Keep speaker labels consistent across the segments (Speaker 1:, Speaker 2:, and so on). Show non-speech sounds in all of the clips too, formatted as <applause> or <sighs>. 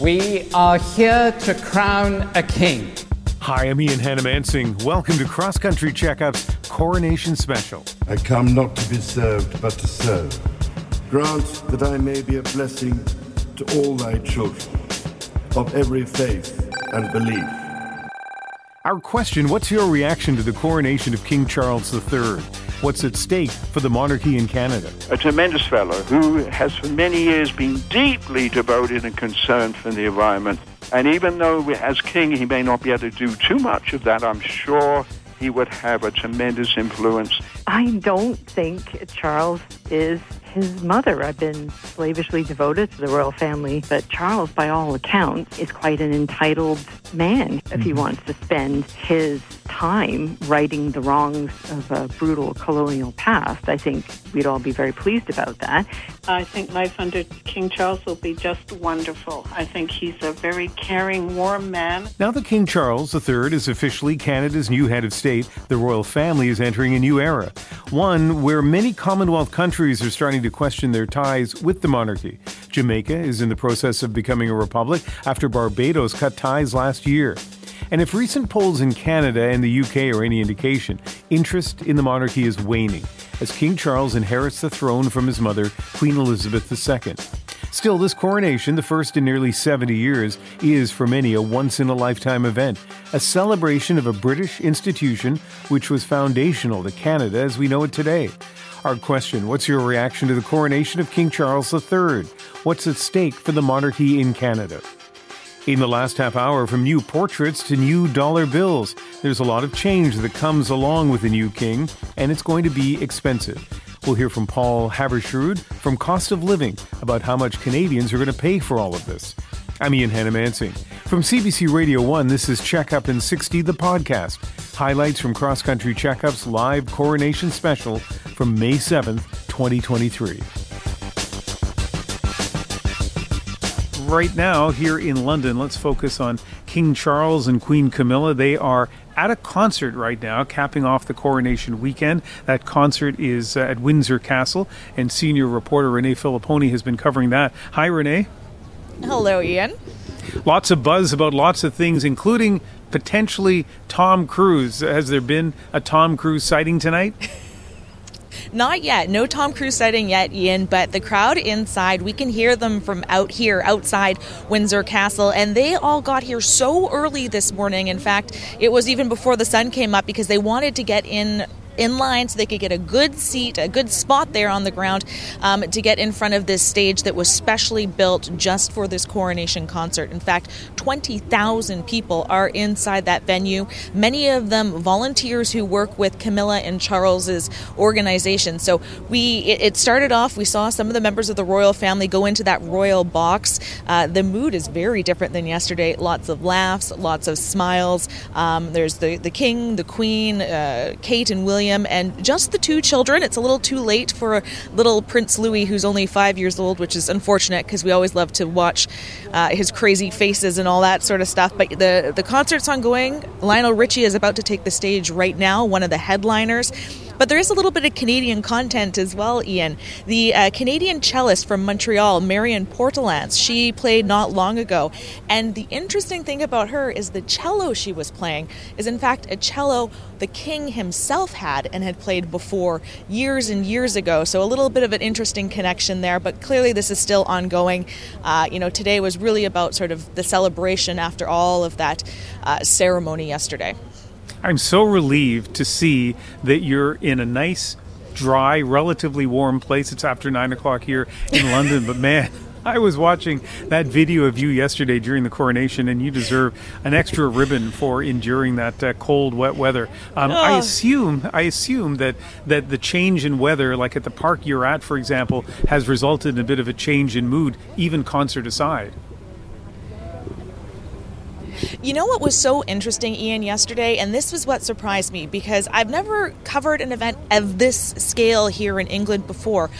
Speaker 1: We are here to crown a king.
Speaker 2: Hi, I'm Ian Hanomansing. Welcome to Cross Country Checkup's Coronation Special.
Speaker 3: I come not to be served, but to serve. Grant that I may be a blessing to all thy children of every faith and belief.
Speaker 2: Our question What's your reaction to the coronation of King Charles III? What's at stake for the monarchy in Canada?
Speaker 4: A tremendous fellow who has for many years been deeply devoted and concerned for the environment. And even though as king he may not be able to do too much of that, I'm sure he would have a tremendous influence.
Speaker 5: I don't think Charles is his mother. I've been slavishly devoted to the royal family, but Charles, by all accounts, is quite an entitled man if he mm-hmm. wants to spend his time righting the wrongs of a brutal colonial past. I think we'd all be very pleased about that.
Speaker 6: I think life under King Charles will be just wonderful. I think he's a very caring, warm man.
Speaker 2: Now that King Charles III is officially Canada's new head of state, the royal family is entering a new era. One where many Commonwealth countries are starting to question their ties with the monarchy. Jamaica is in the process of becoming a republic after Barbados cut ties last year. And if recent polls in Canada and the UK are any indication, interest in the monarchy is waning as King Charles inherits the throne from his mother, Queen Elizabeth II. Still, this coronation, the first in nearly 70 years, is for many a once in a lifetime event, a celebration of a British institution which was foundational to Canada as we know it today. Our question What's your reaction to the coronation of King Charles III? What's at stake for the monarchy in Canada? In the last half hour, from new portraits to new dollar bills, there's a lot of change that comes along with the new king, and it's going to be expensive. We'll hear from Paul Haavardsrud from Cost of Living about how much Canadians are going to pay for all of this. I'm Ian Hanomansing. From CBC Radio 1, this is Checkup in 60, the podcast. Highlights from Cross Country Checkup's live coronation special from May 7th, 2023. Right now here in London, let's focus on King Charles and Queen Camilla. They are at a concert right now, capping off the coronation weekend. That concert is uh, at Windsor Castle, and senior reporter Renee Filippone has been covering that. Hi, Renee.
Speaker 7: Hello, Ian.
Speaker 2: Lots of buzz about lots of things, including potentially Tom Cruise. Has there been a Tom Cruise sighting tonight? <laughs>
Speaker 7: Not yet. No Tom Cruise sighting yet, Ian, but the crowd inside, we can hear them from out here outside Windsor Castle, and they all got here so early this morning. In fact, it was even before the sun came up because they wanted to get in in line so they could get a good seat, a good spot there on the ground um, to get in front of this stage that was specially built just for this coronation concert. In fact, 20,000 people are inside that venue, many of them volunteers who work with Camilla and Charles's organization. So we it, it started off, we saw some of the members of the royal family go into that royal box. Uh, the mood is very different than yesterday. Lots of laughs, lots of smiles. Um, there's the, the king, the queen, uh, Kate and William And just the two children. It's a little too late for little Prince Louis, who's only five years old, which is unfortunate because we always love to watch uh, his crazy faces and all that sort of stuff. But the the concert's ongoing. Lionel Richie is about to take the stage right now, one of the headliners. But there is a little bit of Canadian content as well, Ian. The uh, Canadian cellist from Montreal, Marion Portelance, she played not long ago. And the interesting thing about her is the cello she was playing is, in fact, a cello the king himself had and had played before years and years ago. So a little bit of an interesting connection there, but clearly this is still ongoing. Uh, you know, today was really about sort of the celebration after all of that uh, ceremony yesterday.
Speaker 2: I'm so relieved to see that you're in a nice, dry, relatively warm place. It's after nine o'clock here in <laughs> London, but man, I was watching that video of you yesterday during the coronation, and you deserve an extra ribbon for enduring that uh, cold, wet weather. Um, I assume, I assume that that the change in weather, like at the park you're at, for example, has resulted in a bit of a change in mood, even concert aside.
Speaker 7: You know what was so interesting, Ian, yesterday? And this was what surprised me because I've never covered an event of this scale here in England before.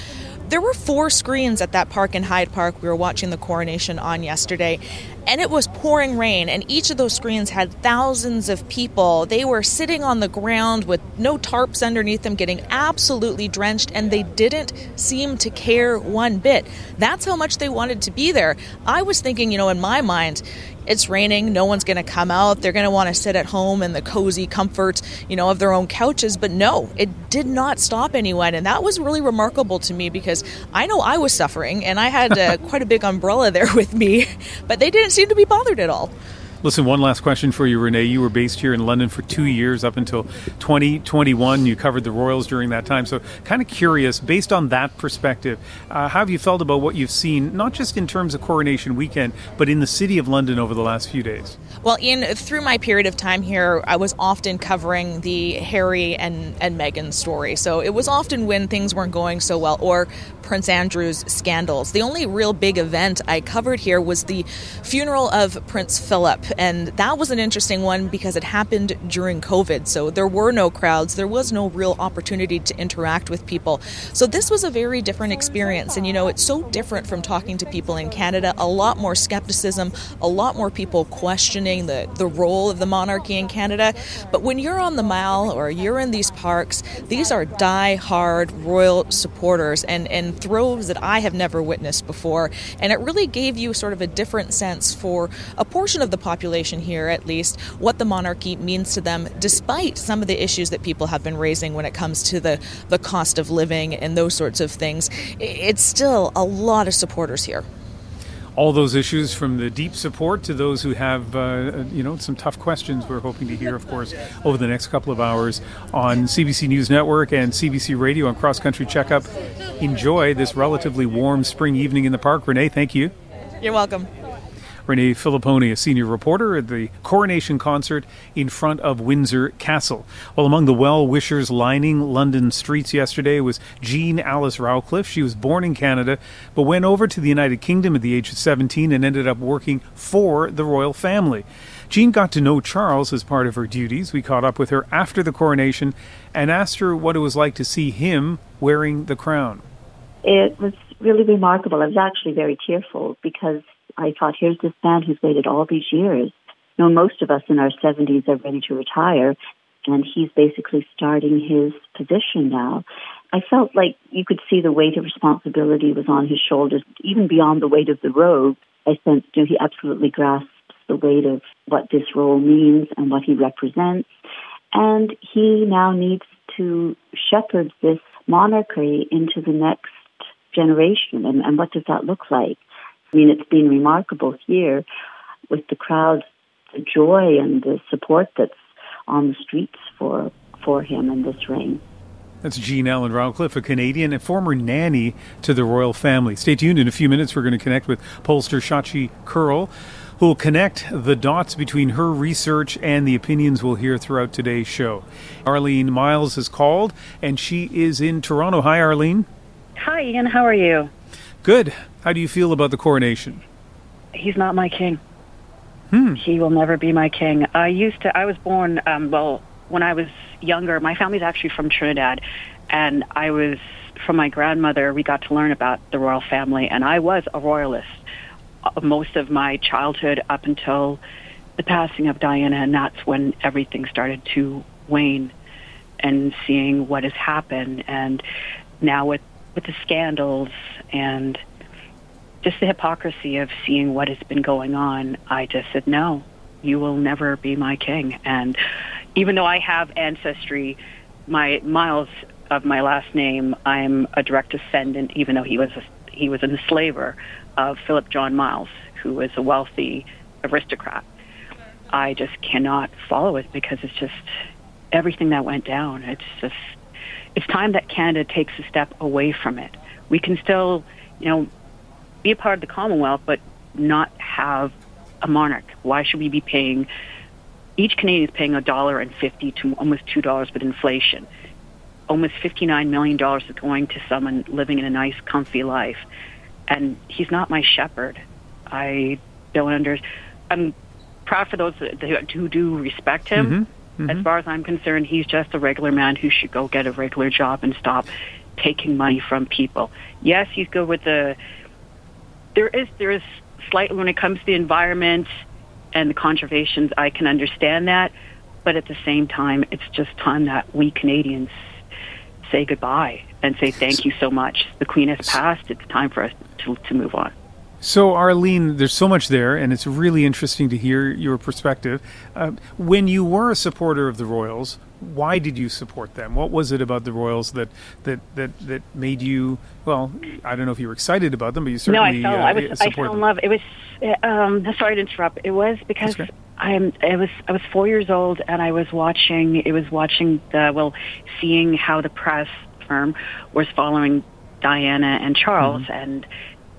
Speaker 7: There were four screens at that park in Hyde Park we were watching the coronation on yesterday, and it was pouring rain, and each of those screens had thousands of people. They were sitting on the ground with no tarps underneath them, getting absolutely drenched, and they didn't seem to care one bit. That's how much they wanted to be there. I was thinking, you know, in my mind, it's raining, no one's going to come out. They're going to want to sit at home in the cozy comfort, you know, of their own couches, but no, it did not stop anyone, and that was really remarkable to me because I know I was suffering and I had uh, <laughs> quite a big umbrella there with me, but they didn't seem to be bothered at all.
Speaker 2: Listen, one last question for you, Renee. You were based here in London for two years up until 2021. You covered the Royals during that time. So, kind of curious, based on that perspective, uh, how have you felt about what you've seen, not just in terms of Coronation Weekend, but in the City of London over the last few days?
Speaker 7: Well, Ian, through my period of time here, I was often covering the Harry and, and Meghan story. So, it was often when things weren't going so well or Prince Andrew's scandals. The only real big event I covered here was the funeral of Prince Philip and that was an interesting one because it happened during COVID. So there were no crowds, there was no real opportunity to interact with people. So this was a very different experience. And you know, it's so different from talking to people in Canada. A lot more skepticism, a lot more people questioning the, the role of the monarchy in Canada. But when you're on the Mall or you're in these parks, these are die-hard royal supporters and, and throws that I have never witnessed before. And it really gave you sort of a different sense for a portion of the population population here, at least, what the monarchy means to them, despite some of the issues that people have been raising when it comes to the, the cost of living and those sorts of things. It's still a lot of supporters here
Speaker 2: all those issues from the deep support to those who have, uh, you know, some tough questions. We're hoping to hear, of course, over the next couple of hours on CBC News Network and CBC Radio on Cross Country Checkup. Enjoy this relatively warm spring evening in the park. Renee, thank you.
Speaker 7: You're welcome.
Speaker 2: Renee Filippone, a senior reporter at the coronation concert in front of Windsor Castle. Well, among the well wishers lining London streets yesterday was Jean Alice Rowcliffe. She was born in Canada, but went over to the United Kingdom at the age of 17 and ended up working for the royal family. Jean got to know Charles as part of her duties. We caught up with her after the coronation and asked her what it was like to see him wearing the crown.
Speaker 8: It was really remarkable. I was actually very tearful because I thought, here's this man who's waited all these years. You know, most of us in our 70s are ready to retire, and he's basically starting his position now. I felt like you could see the weight of responsibility was on his shoulders, even beyond the weight of the robe. I sensed you know, he absolutely grasps the weight of what this role means and what he represents. And he now needs to shepherd this monarchy into the next generation. And, and what does that look like? I mean, it's been remarkable here with the crowds, the joy and the support that's on the streets for for him in this reign.
Speaker 2: That's Jean Ellen Rowcliffe, a Canadian and former nanny to the royal family. Stay tuned. In a few minutes, we're going to connect with pollster Shachi Kurl, who will connect the dots between her research and the opinions we'll hear throughout today's show. Arlene Miles is called, and she is in Toronto. Hi, Arlene.
Speaker 9: Hi, Ian. How are you?
Speaker 2: Good. How do you feel about the coronation?
Speaker 9: He's not my king.
Speaker 2: Hmm.
Speaker 9: He will never be my king. I used to. I was born. Um, well, when I was younger, my family's actually from Trinidad, and I was from my grandmother. We got to learn about the royal family, and I was a royalist uh, most of my childhood up until the passing of Diana, and that's when everything started to wane. And seeing what has happened, and now with with the scandals and just the hypocrisy of seeing what has been going on, I just said, no, you will never be my king. And even though I have ancestry, my Miles of my last name, I'm a direct descendant, even though he was a, he was an enslaver of Philip John Miles, who was a wealthy aristocrat. I just cannot follow it because it's just everything that went down. It's just it's time that Canada takes a step away from it. We can still, you know, be a part of the Commonwealth, but not have a monarch? Why should we be paying? Each Canadian is paying a dollar and fifty to almost two dollars with inflation. Almost fifty-nine million dollars is going to someone living in a nice, comfy life, and he's not my shepherd. I don't under. I'm proud for those who do respect him.
Speaker 2: Mm-hmm. Mm-hmm.
Speaker 9: As far as I'm concerned, he's just a regular man who should go get a regular job and stop taking money from people. Yes, he's good with the. There is there is slightly when it comes to the environment and the conservations. I can understand that, but at the same time, it's just time that we Canadians say goodbye and say thank you so much. The Queen has passed. It's time for us to to move on.
Speaker 2: So, Arlene, there's so much there, and it's really interesting to hear your perspective. Uh, when you were a supporter of the Royals, why did you support them? What was it about the Royals that that that, that made you? Well, I don't know if you were excited about them, but you certainly
Speaker 9: no, I fell.
Speaker 2: Uh,
Speaker 9: I was. I fell in love. It was. Um, sorry to interrupt. It was because I'm. I was. I was four years old, and I was watching. It was watching the. Well, seeing how the press firm was following Diana and Charles, mm-hmm. and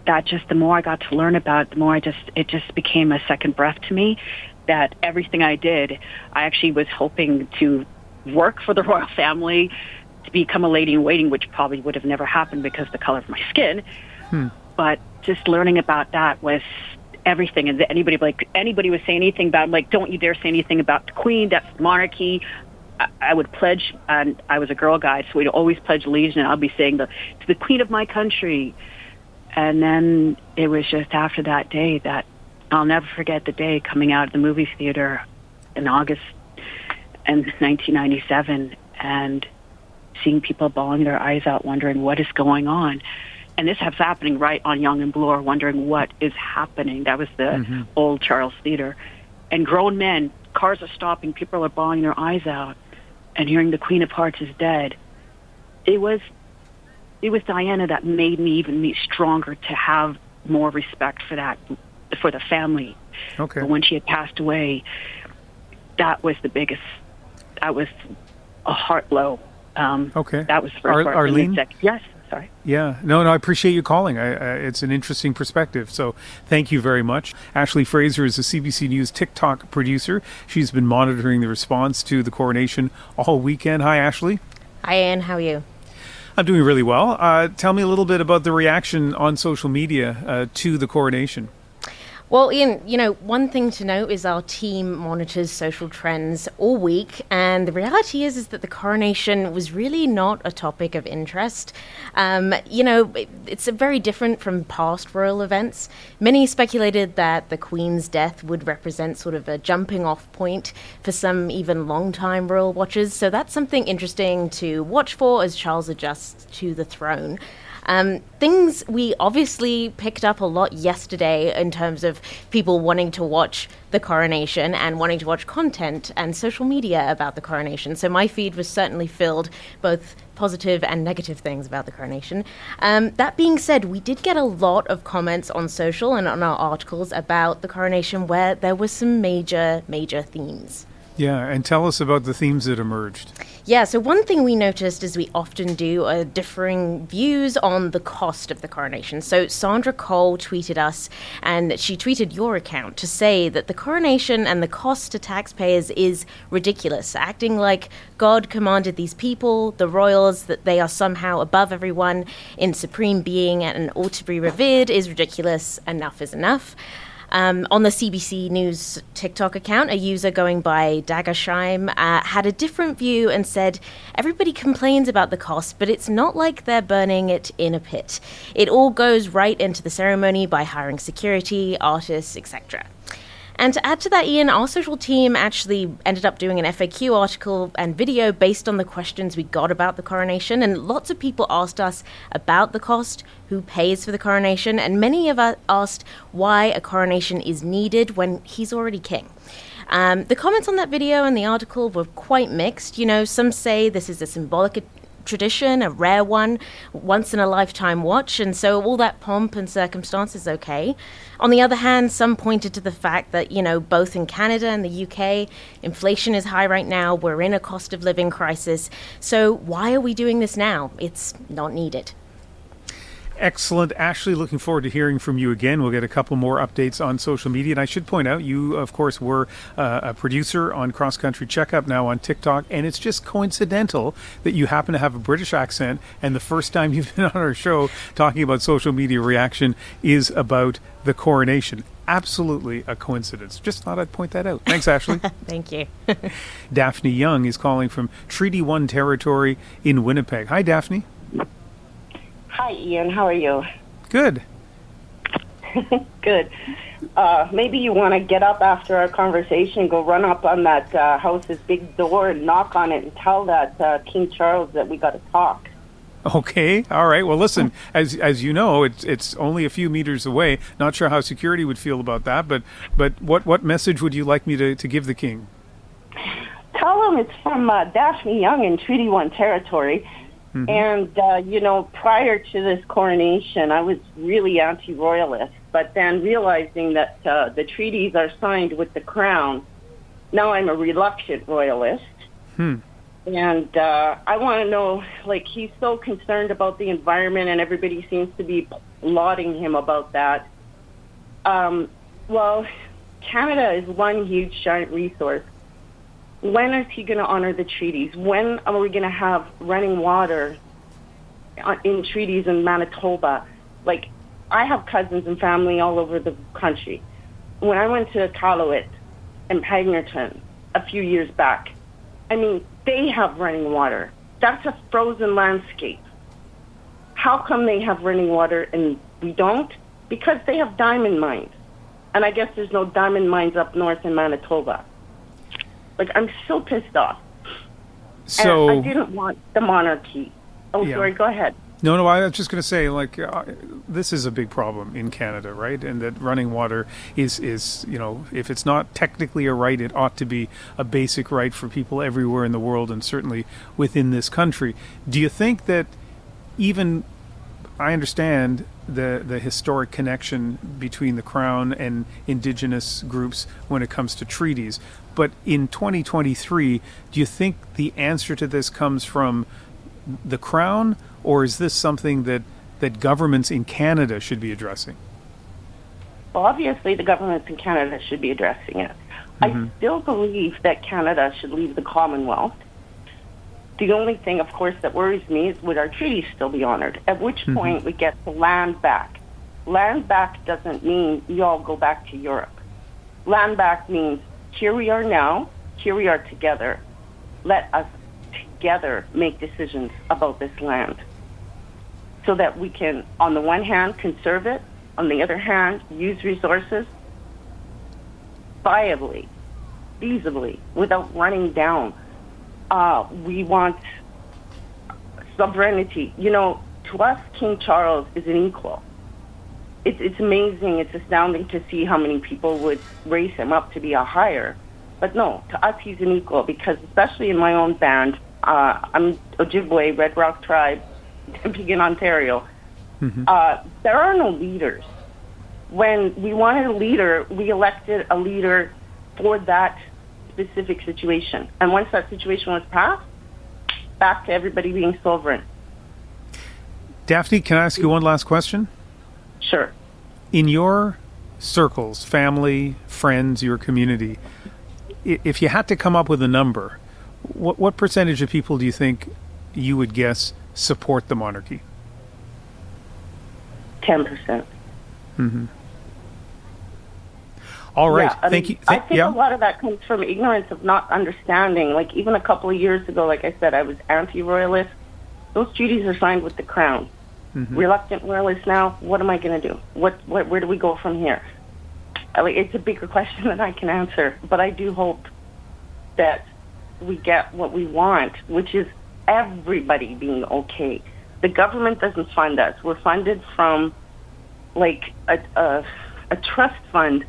Speaker 9: that just the more I got to learn about, it, the more I just it just became a second breath to me. That everything I did, I actually was hoping to work for the <laughs> royal family, to become a lady in waiting, which probably would have never happened because of the color of my skin.
Speaker 2: Hmm.
Speaker 9: But just learning about that was everything. And anybody like anybody was saying anything about like, don't you dare say anything about the queen. That's monarchy. I, I would pledge, and I was a girl guide, so we'd always pledge allegiance. And I'll be saying the to the queen of my country. And then it was just after that day that I'll never forget the day coming out of the movie theater in August in 1997 <laughs> and seeing people bawling their eyes out, wondering what is going on. And this was happening right on Yonge and Bloor, wondering what is happening. That was the
Speaker 2: Mm-hmm.
Speaker 9: old Charles Theater. And grown men, cars are stopping, people are bawling their eyes out, and hearing the Queen of Hearts is dead. It was it was Diana that made me even me stronger to have more respect for that for the family.
Speaker 2: Okay.
Speaker 9: But when she had passed away, that was the biggest. That was a heart blow. Um,
Speaker 2: Okay.
Speaker 9: That was the first
Speaker 2: Ar-
Speaker 9: part.
Speaker 2: Arlene?
Speaker 9: sec- yes. Sorry.
Speaker 2: Yeah, no, no, I appreciate you calling. I, uh, it's an interesting perspective. So thank you very much. Ashley Fraser is a CBC News TikTok producer. She's been monitoring the response to the coronation all weekend. Hi, Ashley.
Speaker 10: Hi, Anne. How are you?
Speaker 2: I'm doing really well. Uh, tell me a little bit about the reaction on social media uh, to the coronation.
Speaker 10: Well, Ian, you know, one thing to note is our team monitors social trends all week, and the reality is is that the coronation was really not a topic of interest. Um, you know, it, it's very different from past royal events. Many speculated that the Queen's death would represent sort of a jumping off point for some even long-time royal watchers. So that's something interesting to watch for as Charles adjusts to the throne. Um, things we obviously picked up a lot yesterday in terms of people wanting to watch the coronation and wanting to watch content and social media about the coronation. So my feed was certainly filled both positive and negative things about the coronation. Um, that being said, we did get a lot of comments on social and on our articles about the coronation where there were some major, major themes.
Speaker 2: Yeah, and tell us about the themes that emerged.
Speaker 10: Yeah, so one thing we noticed, as we often do, are differing views on the cost of the coronation. So Sandra Cole tweeted us, and she tweeted your account to say that the coronation and the cost to taxpayers is ridiculous, acting like God commanded these people, the royals, that they are somehow above everyone in supreme being and ought to be revered is ridiculous. Enough is enough. Um, on the CBC News TikTok account, a user going by Dagersheim uh, had a different view and said, Everybody complains about the cost, but it's not like they're burning it in a pit. It all goes right into the ceremony by hiring security, artists, etc. And to add to that, Ian, our social team actually ended up doing an FAQ article and video based on the questions we got about the coronation. And lots of people asked us about the cost, who pays for the coronation, and many of us asked why a coronation is needed when he's already king. Um, the comments on that video and the article were quite mixed. You know, some say this is a symbolic tradition, a rare one, once in a lifetime watch, and so all that pomp and circumstance is okay. On the other hand, some pointed to the fact that, you know, both in Canada and the UK, inflation is high right now, we're in a cost of living crisis, so why are we doing this now? It's not needed.
Speaker 2: Excellent. Ashley, looking forward to hearing from you again. We'll get a couple more updates on social media. And I should point out, you, of course, were uh, a producer on Cross Country Checkup, now on TikTok. And it's just coincidental that you happen to have a British accent. And the first time <laughs> you've been on our show talking about social media reaction is about the coronation. Absolutely a coincidence. Just thought I'd point that out. Thanks, Ashley. <laughs>
Speaker 10: Thank you. <laughs>
Speaker 2: Daphne Young is calling from Treaty One territory in Winnipeg. Hi, Daphne.
Speaker 11: Hi, Ian. How are you?
Speaker 2: Good. <laughs>
Speaker 11: Good. Uh, maybe you want to get up after our conversation, go run up on that uh, house's big door and knock on it and tell that uh, King Charles that we got to talk.
Speaker 2: Okay. All right. Well, listen. As as you know, it's it's only a few meters away. Not sure how security would feel about that, but but what what message would you like me to, to give the king?
Speaker 11: Tell him it's from uh, Daphne Young in Treaty One territory.
Speaker 2: Mm-hmm.
Speaker 11: And, uh, you know, prior to this coronation, I was really anti royalist. But then realizing that uh, the treaties are signed with the crown, now I'm a reluctant royalist.
Speaker 2: Hmm.
Speaker 11: And uh, I want to know, like, he's so concerned about the environment, and everybody seems to be lauding him about that. Um, well, Canada is one huge giant resource. When is he going to honor the treaties? When are we going to have running water in treaties in Manitoba? Like, I have cousins and family all over the country. When I went to Iqaluit and Pangnirtung a few years back, I mean, they have running water. That's a frozen landscape. How come they have running water and we don't? Because they have diamond mines. And I guess there's no diamond mines up north in Manitoba. Like, I'm so pissed off.
Speaker 2: So
Speaker 11: and I didn't want the monarchy. Oh,
Speaker 2: Yeah.
Speaker 11: sorry, go ahead.
Speaker 2: No, no, I was just going to say, like, uh, this is a big problem in Canada, right? And that running water is, is, you know, if it's not technically a right, it ought to be a basic right for people everywhere in the world and certainly within this country. Do you think that even, I understand the, the historic connection between the Crown and Indigenous groups when it comes to treaties, but in 2023, do you think the answer to this comes from the crown, or is this something that that governments in Canada should be addressing?
Speaker 11: Well, obviously, the governments in Canada should be addressing it. I mm-hmm. still believe that Canada should leave the Commonwealth. The only thing, of course, that worries me is would our treaties still be honored? At which
Speaker 12: Mhm.
Speaker 11: point we get the land back. Land back doesn't mean you all go back to Europe. Land back means here we are now, here we are together. Let us together make decisions about this land so that we can, on the one hand, conserve it, on the other hand, use resources viably, feasibly, without running down. Uh, we want sovereignty. You know, to us, King Charles is an equal. It's, it's amazing, it's astounding to see how many people would raise him up to be a higher. But no, to us, he's an equal because, especially in my own band, uh, I'm Ojibwe, Red Rock Tribe, <laughs> Picking, Ontario. Uh, there are no leaders. When we wanted a leader, we elected a leader for that specific situation. And once that situation was passed, back to everybody being sovereign.
Speaker 2: Daphne, can I ask you one last question?
Speaker 11: Sure.
Speaker 2: In your circles, family, friends, your community, if you had to come up with a number, what, what percentage of people do you think you would guess support the monarchy?
Speaker 11: 10%.
Speaker 2: hmm All right.
Speaker 11: Yeah, I
Speaker 2: Thank
Speaker 11: mean,
Speaker 2: you.
Speaker 11: I think
Speaker 2: yeah.
Speaker 11: a lot of that comes from ignorance of not understanding. Like even a couple of years ago, like I said, I was anti-royalist. Those treaties are signed with the crown.
Speaker 2: Mhm.
Speaker 11: Reluctant royalist now. What am I going to do? What, what? Where do we go from here? I mean, it's a bigger <laughs> question than I can answer. But I do hope that we get what we want, which is everybody being okay. The government doesn't fund us. We're funded from like a, a, a trust fund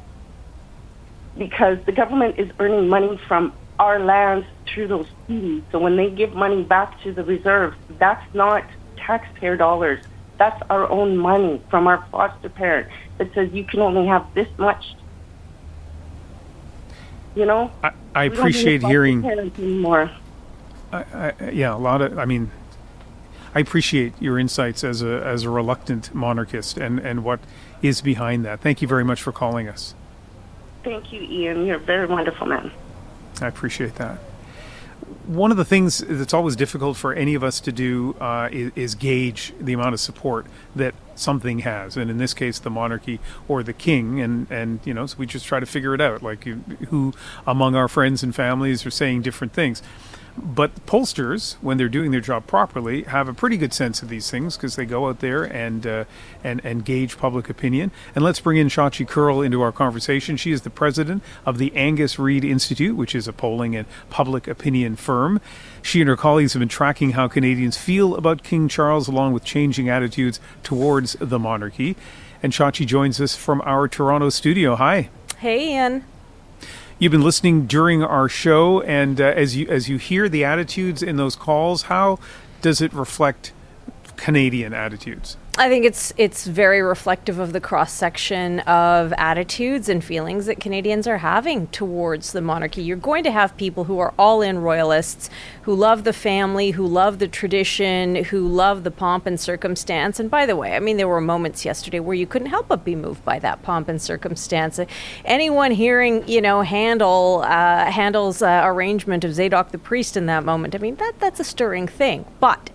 Speaker 11: because the government is earning money from our lands through those fees. So when they give money back to the reserve, that's not taxpayer dollars. That's our own money from our foster parent that says you can only have this much. You know,
Speaker 2: I, I
Speaker 11: We don't need
Speaker 2: appreciate hearing.
Speaker 11: more.
Speaker 2: I, I, yeah, a lot of. I mean, I appreciate your insights as a as a reluctant monarchist and and what is behind that. Thank you very much for calling us.
Speaker 11: Thank you, Ian. You're a very wonderful man.
Speaker 2: I appreciate that. One of the things that's always difficult for any of us to do uh, is, is, gauge the amount of support that something has, and in this case, the monarchy or the king. And and you know, so we just try to figure it out, like who among our friends and families are saying different things. But pollsters, when they're doing their job properly, have a pretty good sense of these things because they go out there and uh, and and gauge public opinion. And let's bring in Shachi Kurl into our conversation. She is the president of the Angus Reid Institute, which is a polling and public opinion firm. She and her colleagues have been tracking how Canadians feel about King Charles, along with changing attitudes towards the monarchy. And Shachi joins us from our Toronto studio. Hi.
Speaker 12: Hey, Ian.
Speaker 2: You've been listening during our show, and uh, as you as you hear the attitudes in those calls, how does it reflect Canadian attitudes?
Speaker 12: I think it's it's very reflective of the cross section of attitudes and feelings that Canadians are having towards the monarchy. You're going to have people who are all in royalists, who love the family, who love the tradition, who love the pomp and circumstance. And by the way, I mean there were moments yesterday where you couldn't help but be moved by that pomp and circumstance. Anyone hearing, you know, Handel uh, Handel's uh, arrangement of Zadok the priest in that moment, I mean that that's a stirring thing. But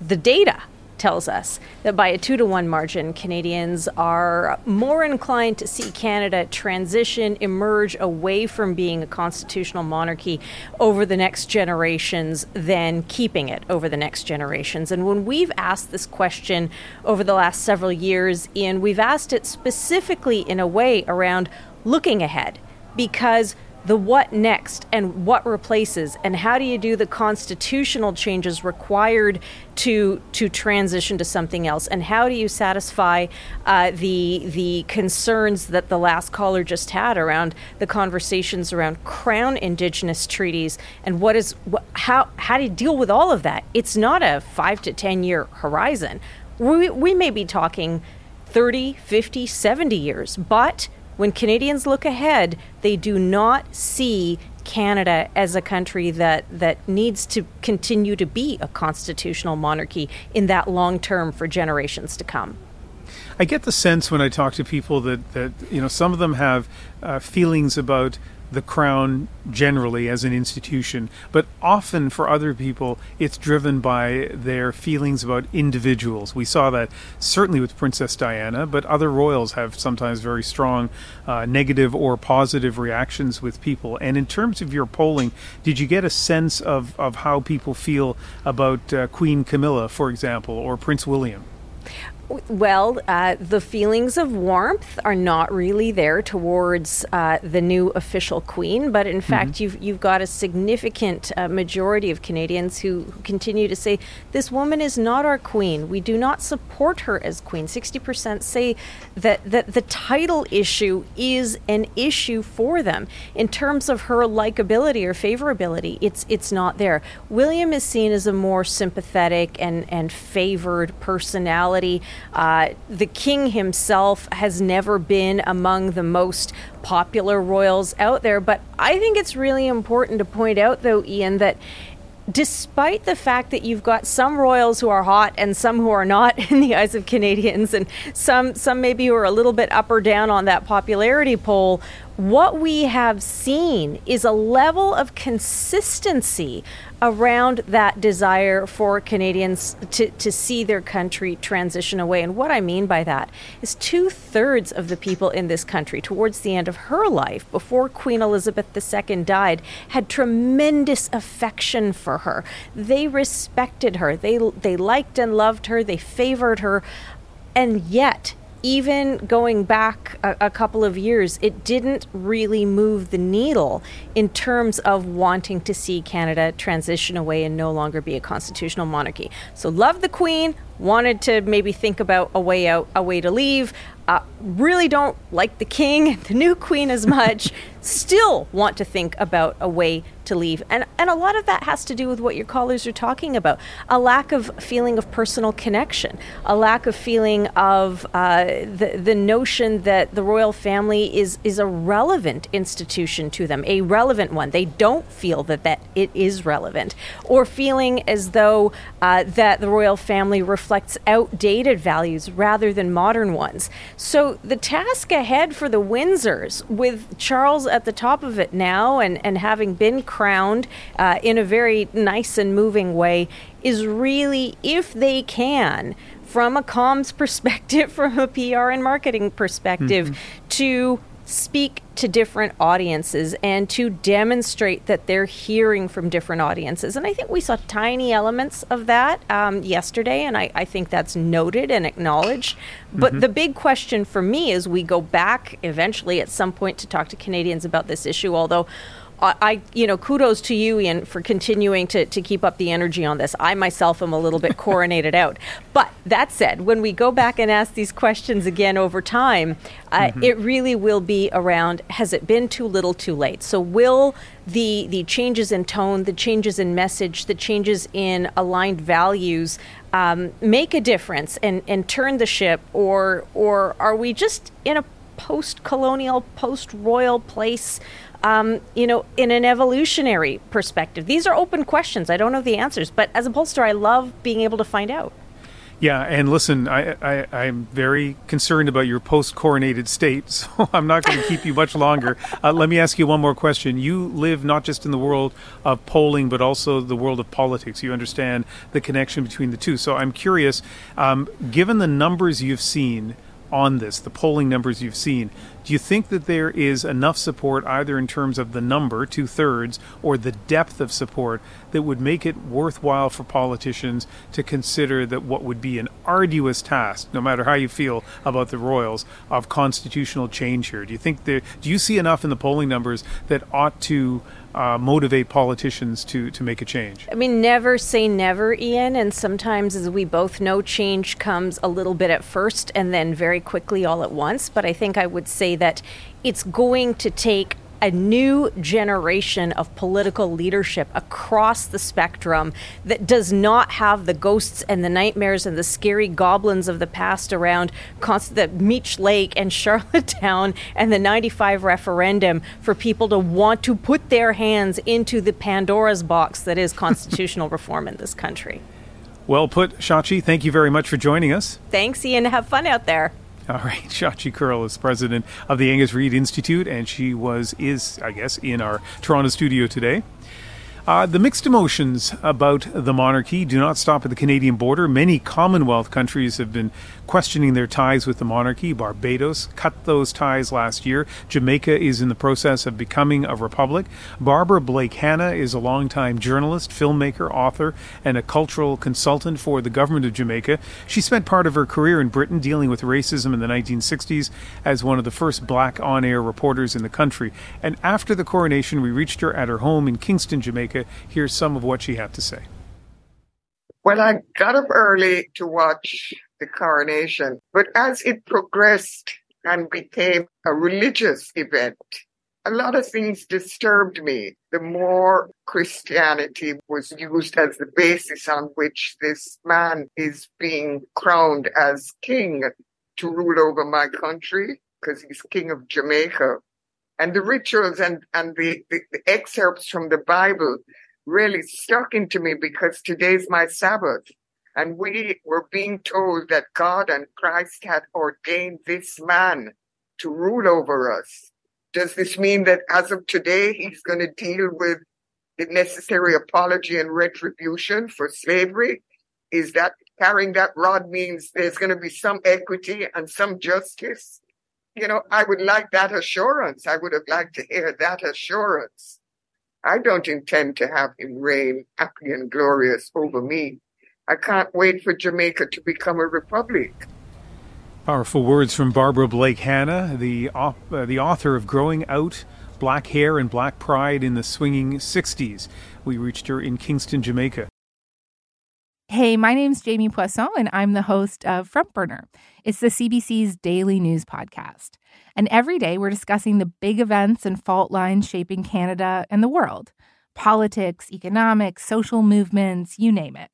Speaker 12: the data tells us that by a two to one margin, Canadians are more inclined to see Canada transition, emerge away from being a constitutional monarchy over the next generations than keeping it over the next generations. And when we've asked this question over the last several years, Ian, we've asked it specifically in a way around looking ahead because the what next and what replaces? And how do you do the constitutional changes required to to transition to something else? And how do you satisfy uh, the the concerns that the last caller just had around the conversations around crown indigenous treaties? And what is wh- how how do you deal with all of that? It's not a 5 to 10 year horizon. We we may be talking 30 50 70 years but when Canadians look ahead, they do not see Canada as a country that, that needs to continue to be a constitutional monarchy in that long term for generations to come.
Speaker 2: I get the sense when I talk to people that, that you know some of them have uh, feelings about the crown generally as an institution, but often for other people, it's driven by their feelings about individuals. We saw that certainly with Princess Diana, but other royals have sometimes very strong uh, negative or positive reactions with people. And in terms of your polling, did you get a sense of, of how people feel about uh, Queen Camilla, for example, or Prince William?
Speaker 12: Well, uh, the feelings of warmth are not really there towards uh, the new official queen, but in mm-hmm. fact, you've you've got a significant uh, majority of Canadians who, who, continue to say this woman is not our queen. We do not support her as queen. Sixty percent say that that the title issue is an issue for them in terms of her likability or favorability. It's it's not there. William is seen as a more sympathetic and and favored personality. Uh, the king himself has never been among the most popular royals out there, but I think it's really important to point out, though, Ian, that despite the fact that you've got some royals who are hot and some who are not <laughs> in the eyes of Canadians, and some some maybe who are a little bit up or down on that popularity poll, what we have seen is a level of consistency around that desire for Canadians to, to see their country transition away. And what I mean by that is two thirds of the people in this country, towards the end of her life, before Queen Elizabeth II died, had tremendous affection for her. They respected her, they, they liked and loved her, they favored her. And yet, even going back a, a, couple of years, it didn't really move the needle in terms of wanting to see Canada transition away and no longer be a constitutional monarchy. So, love the Queen, wanted to maybe think about a way out, a way to leave. Uh, really don't like the King, <laughs> the new Queen as much. Still want to think about a way to leave. And, and a lot of that has to do with what your callers are talking about a lack of feeling of personal connection, a lack of feeling of uh, the, the notion that the royal family is, is a relevant institution to them, a relevant one. They don't feel that, that it is relevant, or feeling as though uh, that the royal family reflects outdated values rather than modern ones. So the task ahead for the Windsors, with Charles at the top of it now and, and having been crowned uh, in a very nice and moving way, is really, if they can, from a comms <laughs> perspective, from a PR and marketing perspective, mm-hmm. to speak to different audiences and to demonstrate that they're hearing from different audiences. And I think we saw tiny elements of that um, yesterday, and I, I, think that's noted and acknowledged. But mm-hmm. the big question for me is we go back eventually at some point to talk to Canadians about this issue, although I, you know, kudos to you, Ian, for continuing to, to keep up the energy on this. I myself am a little bit <laughs> coronated out. But that said, when we go back and ask these questions again over time, uh, mm-hmm. it really will be around has it been too little too late? So, will the, the changes in tone, the changes in message, the changes in aligned values um, make a difference and, and turn the ship? Or, or are we just in a post colonial, post royal place? Um, you know, in an evolutionary perspective? These are open questions. I don't know the answers, but as a pollster, I love being able to find out.
Speaker 2: Yeah, and listen, I, I, am very concerned about your post coronated state, <laughs> so I'm not going to keep you much longer. Uh, let me ask you one more question. You live not just in the world of polling, but also the world of politics. You understand the connection between the two. So I'm curious, um, given the numbers you've seen on this, the polling numbers you've seen, do you think that there is enough support, either in terms of the number, two thirds, or the depth of support, that would make it worthwhile for politicians to consider that what would be an arduous task, no matter how you feel about the Royals, of constitutional change here? Do you think there, do you see enough in the polling numbers that ought to uh, motivate politicians to, to make a change?
Speaker 12: I mean, never say never, Ian. And sometimes, as we both know, change comes a little bit at first and then very quickly all at once. But I think I would say that it's going to take a new generation of political leadership across the spectrum that does not have the ghosts and the nightmares and the scary goblins of the past around the Meech Lake and <laughs> Charlottetown and the 95 referendum for people to want to put their hands into the Pandora's box that is <laughs> constitutional reform in this country.
Speaker 2: Well put, Shachi. Thank you very much for joining us.
Speaker 12: Thanks, Ian. Have fun out there. <laughs>
Speaker 2: All right, Shachi Kurl is president of the Angus Reid Institute, and she was, is, I guess, in our Toronto studio today. Uh, the mixed emotions about the monarchy do not stop at the Canadian border. Many Commonwealth countries have been questioning their ties with the monarchy. Barbados cut those ties last year. Jamaica is in the process of becoming a republic. Barbara Blake Hannah is a longtime journalist, filmmaker, author, and a cultural consultant for the government of Jamaica. She spent part of her career in Britain dealing with racism in the 1960s as one of the first black on air reporters in the country. And after the coronation, we reached her at her home in Kingston, Jamaica Here's some of what she had to say.
Speaker 13: Well, I got up early to watch the coronation, but as it progressed and became a religious event, a lot of things disturbed me. The more Christianity was used as the basis on which this man is being crowned as king to rule over my country, because he's king of Jamaica and the rituals and, and the, the, the excerpts from the Bible really stuck into me because today's my Sabbath. And we were being told that God and Christ had ordained this man to rule over us. Does this mean that as of today, he's going to deal with the necessary apology and retribution for slavery? Is that carrying that rod means there's going to be some equity and some justice? you know, I would like that assurance. I would have liked to hear that assurance. I don't intend to have him reign happy and glorious over me. I can't wait for Jamaica to become a republic.
Speaker 2: Powerful words from Barbara Blake Hannah, the, uh, the author of Growing Out Black Hair and Black Pride in the Swinging 60s. We reached her in Kingston, Jamaica.
Speaker 14: Hey, my name's Jamie Poisson, and I'm the host of Front Burner. It's the CBC's daily news podcast. And every day we're discussing the big events and fault lines shaping Canada and the world politics, economics, social movements, you name it.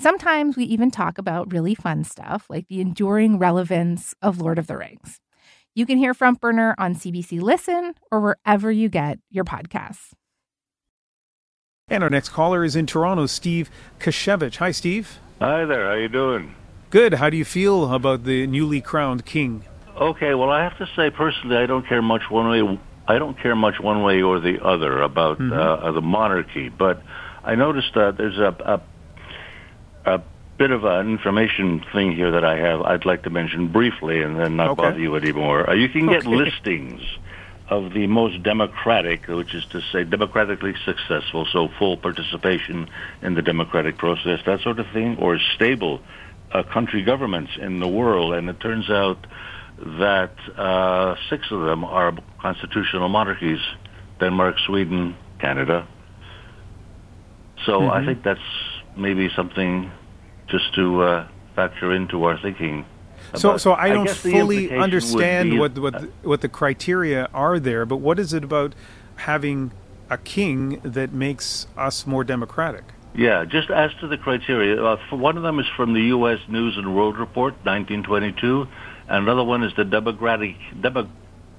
Speaker 14: Sometimes we even talk about really fun stuff like the enduring relevance of Lord of the Rings. You can hear Front Burner on CBC Listen or wherever you get your podcasts.
Speaker 2: And our next caller is in Toronto, Steve Kashevich. Hi, Steve.
Speaker 15: Hi there. How you doing?
Speaker 2: Good. How do you feel about the newly crowned king?
Speaker 15: Okay. Well, I have to say personally, I don't care much one way. I don't care much one way or the other about mm-hmm. uh, the monarchy, but I noticed that there's a, a, a bit of an information thing here that I have. I'd like to mention briefly, and then not okay. bother you anymore. Uh, you can get okay. <laughs> listings of the most democratic, which is to say democratically successful, so full participation in the democratic process, that sort of thing, or stable uh, country governments in the world. And it turns out that uh, six of them are constitutional monarchies Denmark, Sweden, Canada. So mm-hmm. I think that's maybe something just to uh, factor into our thinking.
Speaker 2: So, so I don't I fully understand what what the, what the criteria are there. But what is it about having a king that makes us more democratic?
Speaker 15: Yeah, just as to the criteria, uh, one of them is from the U.S. News and World Report, 1922, and another one is the Democratic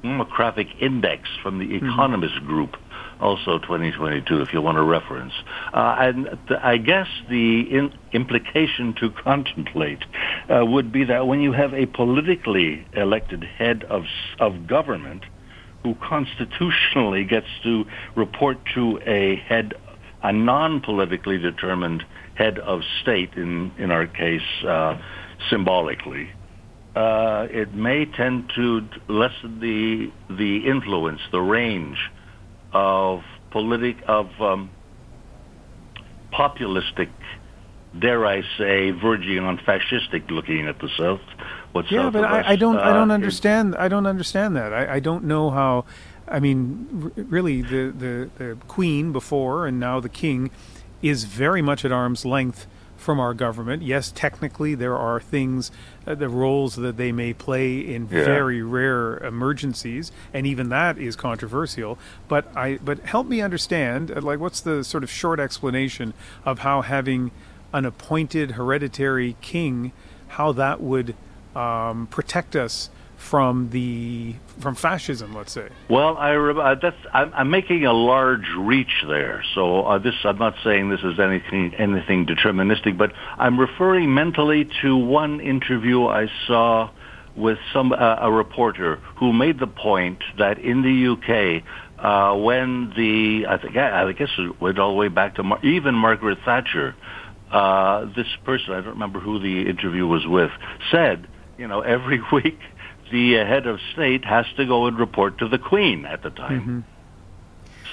Speaker 15: Demographic Index from the mm-hmm. Economist mm-hmm. Group, also 2022, if you want a reference. Uh, and th- I guess the in- implication to contemplate uh, would be that when you have a politically elected head of of government who constitutionally gets to report to a head, a non-politically determined head of state, in in our case, uh, symbolically. Uh, it may tend to lessen the the influence, the range of politic of um, populistic, dare I say, verging on fascistic looking at the South.
Speaker 2: What's yeah, but I, I, don't. Uh, I don't understand. I don't understand that. I, I don't know how. I mean, r- really, the, the the Queen before and now the King is very much at arm's length from our government. Yes, technically there are things, uh, the roles that they may play in yeah. very rare emergencies, and even that is controversial. But I, but help me understand, uh, like, what's the sort of short explanation of how having an appointed hereditary king, how that would um, protect us from the from fascism, let's say.
Speaker 15: Well, I uh, that's I'm, I'm, making a large reach there. So uh, this I'm not saying this is anything anything deterministic, but I'm referring mentally to one interview I saw with some uh, a reporter who made the point that in the UK. Uh, when the I think I guess it went all the way back to Mar- even Margaret Thatcher, uh, this person I don't remember who the interview was with said, you know, every <laughs> week the head of state has to go and report to the Queen at the time. Mm-hmm.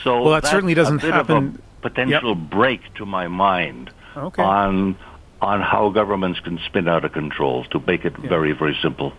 Speaker 15: So
Speaker 2: well, that certainly doesn't happen.
Speaker 15: potential yep. break to my mind
Speaker 2: okay.
Speaker 15: on on how governments can spin out of control. To make it yeah. very very simple.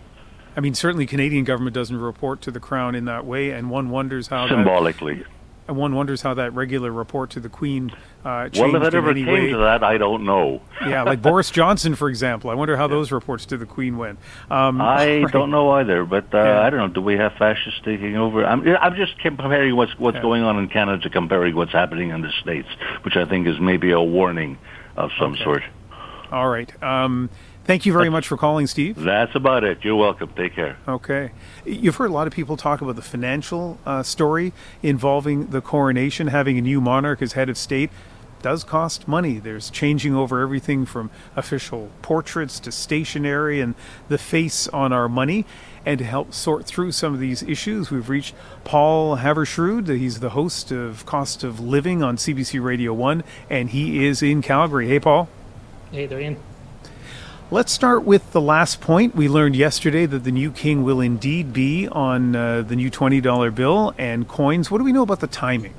Speaker 2: I mean, certainly Canadian government doesn't report to the Crown in that way, and one wonders how
Speaker 15: symbolically.
Speaker 2: That, one wonders how that regular report to the Queen uh,
Speaker 15: well, if it ever came
Speaker 2: way.
Speaker 15: to that, I don't know. <laughs>
Speaker 2: yeah, like Boris Johnson, for example. I wonder how yeah. those reports to the Queen went.
Speaker 15: Um, I <laughs> right. don't know either, but uh, yeah. I don't know. Do we have fascists taking over? I'm, I'm just comparing what's what's yeah. going on in Canada to comparing what's happening in the states, which I think is maybe a warning of some
Speaker 2: okay.
Speaker 15: sort.
Speaker 2: All right. Um, Thank you very much for calling, Steve.
Speaker 15: That's about it. You're welcome. Take care.
Speaker 2: Okay. You've heard a lot of people talk about the financial uh, story involving the coronation. Having a new monarch as head of state does cost money. There's changing over everything from official portraits to stationery and the face on our money. And to help sort through some of these issues, we've reached Paul Haavardsrud. He's the host of Cost of Living on CBC Radio 1, and he is in Calgary. Hey, Paul.
Speaker 16: Hey there, Ian.
Speaker 2: Let's start with the last point. We learned yesterday that the new king will indeed be on uh, the new $20 bill and coins. What do we know about the timing?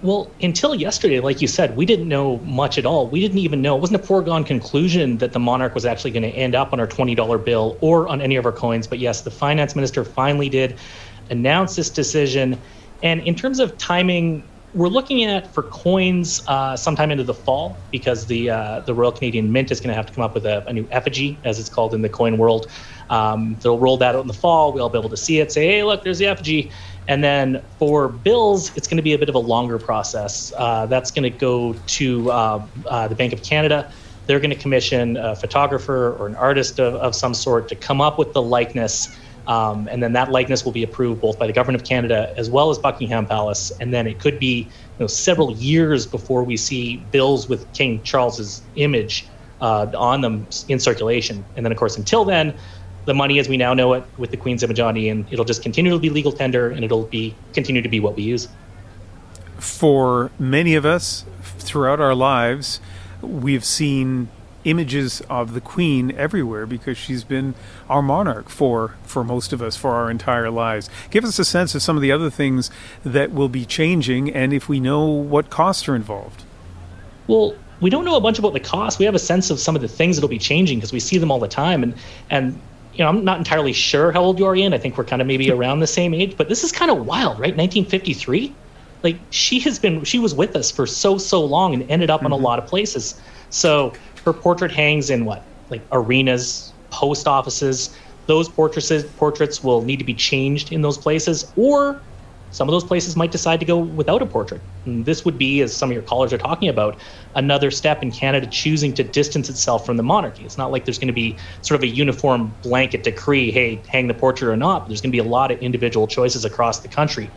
Speaker 16: Well, until yesterday, like you said, we didn't know much at all. We didn't even know. It wasn't a foregone conclusion that the monarch was actually going to end up on our $20 bill or on any of our coins. But yes, the finance minister finally did announce this decision. And in terms of timing, we're looking at for coins uh, sometime into the fall because the uh, the Royal Canadian Mint is going to have to come up with a, a, new effigy, as it's called in the coin world. Um, they'll roll that out in the fall. We'll be able to see it, say, "Hey, look, there's the effigy." And then for bills, it's going to be a bit of a longer process. Uh, that's going to go to uh, uh, the Bank of Canada. They're going to commission a photographer or an artist of, of some sort to come up with the likeness. Um, and then that likeness will be approved both by the government of Canada as well as Buckingham Palace. And then it could be you know, several years before we see bills with King Charles's image uh, on them in circulation. And then, of course, until then, the money as we now know it with the Queen's image on it, and it'll just continue to be legal tender and it'll be continue to be what we use.
Speaker 2: For many of us throughout our lives, we've seen images of the queen everywhere because she's been our monarch for for most of us for our entire lives. Give us a sense of some of the other things that will be changing and if we know what costs are involved.
Speaker 16: Well, we don't know a bunch about the costs. We have a sense of some of the things that'll be changing because we see them all the time and and you know, I'm not entirely sure how old you are, Ian. I think we're kind of maybe <laughs> around the same age, but this is kind of wild, right? 1953. Like she has been, she was with us for so so long and ended up mm-hmm. in a mm-hmm. lot of places. So her portrait hangs in what, like arenas, post offices. Those portraits portraits will need to be changed in those places, or some of those places might decide to go without a portrait. And this would be, as some of your callers are talking about, another step in Canada choosing to distance itself from the monarchy. It's not like there's going to be sort of a uniform blanket decree, hey, hang the portrait or not. But there's going to be a lot of individual choices across the country.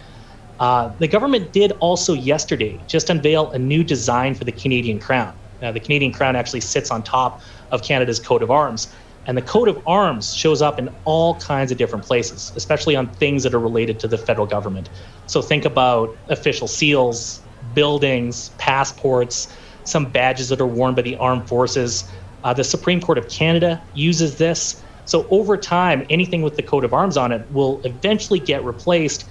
Speaker 16: Uh, the government did also yesterday just unveil a new design for the Canadian crown. Now, the Canadian crown actually sits on top of Canada's coat of arms. And the coat of arms shows up in all kinds of different places, especially on things that are related to the federal government. So think about official seals, buildings, passports, some badges that are worn by the armed forces. Uh, the Supreme Court of Canada uses this. So over time, anything with the coat of arms on it will eventually get replaced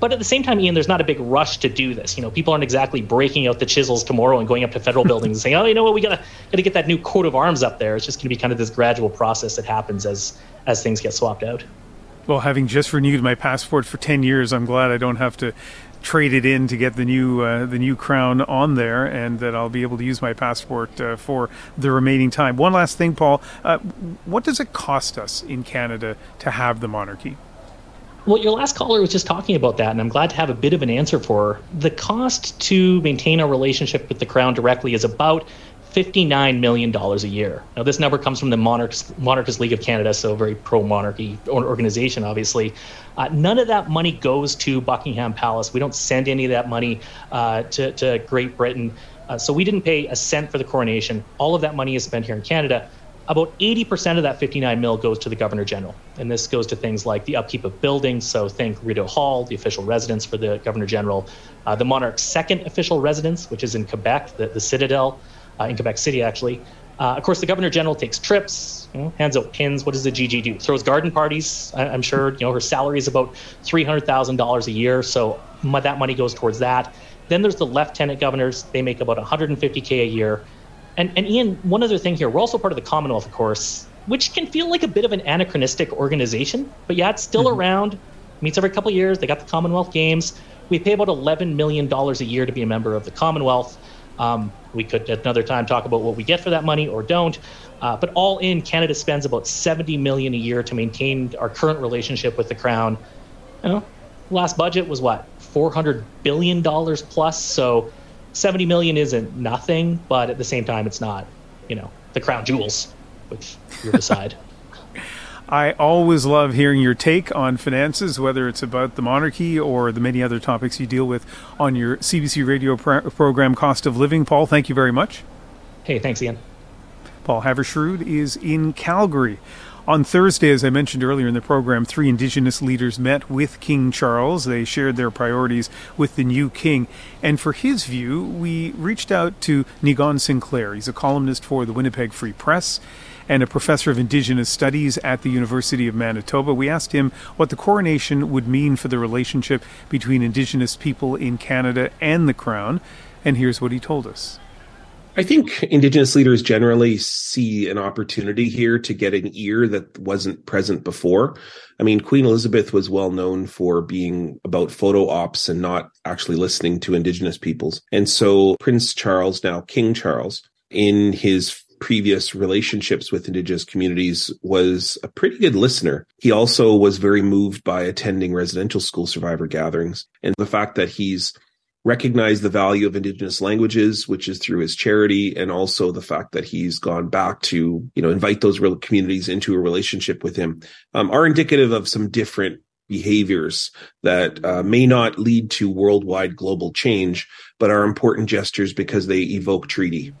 Speaker 16: but at the same time, Ian, there's not a big rush to do this. You know, people aren't exactly breaking out the chisels tomorrow and going up to federal buildings and saying, "Oh, you know what? We gotta gotta get that new coat of arms up there." It's just going to be kind of this gradual process that happens as as things get swapped out.
Speaker 2: Well, having just renewed my passport for ten years, I'm glad I don't have to trade it in to get the new uh, the new crown on there, and that I'll be able to use my passport uh, for the remaining time. One last thing, Paul. Uh, what does it cost us in Canada to have the monarchy?
Speaker 16: Well, your last caller was just talking about that, and I'm glad to have a bit of an answer for her. The cost to maintain a relationship with the crown directly is about $59 million a year. Now, this number comes from the Monarchs, Monarchist League of Canada, so a very pro monarchy organization, obviously. Uh, none of that money goes to Buckingham Palace. We don't send any of that money uh, to, to Great Britain. Uh, so we didn't pay a cent for the coronation. All of that money is spent here in Canada about 80% of that 59 mil goes to the governor general. And this goes to things like the upkeep of buildings. So think rideau hall the official residence for the governor general. Uh, the monarch's second official residence which is in quebec the, the citadel uh, in quebec city actually. Uh, of course the governor general takes trips you know, hands out pins. What does the gg do? Throws garden parties. I, am sure you know her salary is about $300000 a year. So that money goes towards that. Then there's the lieutenant governors. They make about 150k a year and, and Ian, one other thing here, we're also part of the Commonwealth, of course, which can feel like a bit of an anachronistic organization, but yeah, it's still mm-hmm. around. Meets every couple of years. They got the Commonwealth Games. We pay about $11 million a year to be a member of the Commonwealth. Um, we could at another time talk about what we get for that money or don't. Uh, but all in, Canada spends about 70 million a year to maintain our current relationship with the Crown. You know, last budget was what 400 billion dollars plus. So 70 million isn't nothing, but at the same time, it's not, you know, the crown jewels, which you decide. <laughs>
Speaker 2: I always love hearing your take on finances, whether it's about the monarchy or the many other topics you deal with on your CBC radio program, Cost of Living. Paul, thank you very much.
Speaker 16: Hey, thanks, Ian.
Speaker 2: Paul Haavardsrud is in Calgary. On Thursday, as I mentioned earlier in the program, three Indigenous leaders met with King Charles. They shared their priorities with the new king. And for his view, we reached out to Niigaan Sinclair. He's a columnist for the Winnipeg Free Press and a professor of Indigenous Studies at the University of Manitoba. We asked him what the coronation would mean for the relationship between Indigenous people in Canada and the Crown. And here's what he told us.
Speaker 17: I think Indigenous leaders generally see an opportunity here to get an ear that wasn't present before. I mean, Queen Elizabeth was well known for being about photo ops and not actually listening to Indigenous peoples. And so Prince Charles, now King Charles, in his previous relationships with indigenous communities was a pretty good listener. He also was very moved by attending residential school survivor gatherings and the fact that he's recognized the value of indigenous languages, which is through his charity, and also the fact that he's gone back to, you know, invite those real communities into a relationship with him, um, are indicative of some different behaviors that uh, may not lead to worldwide global change, but are important gestures because they evoke treaty.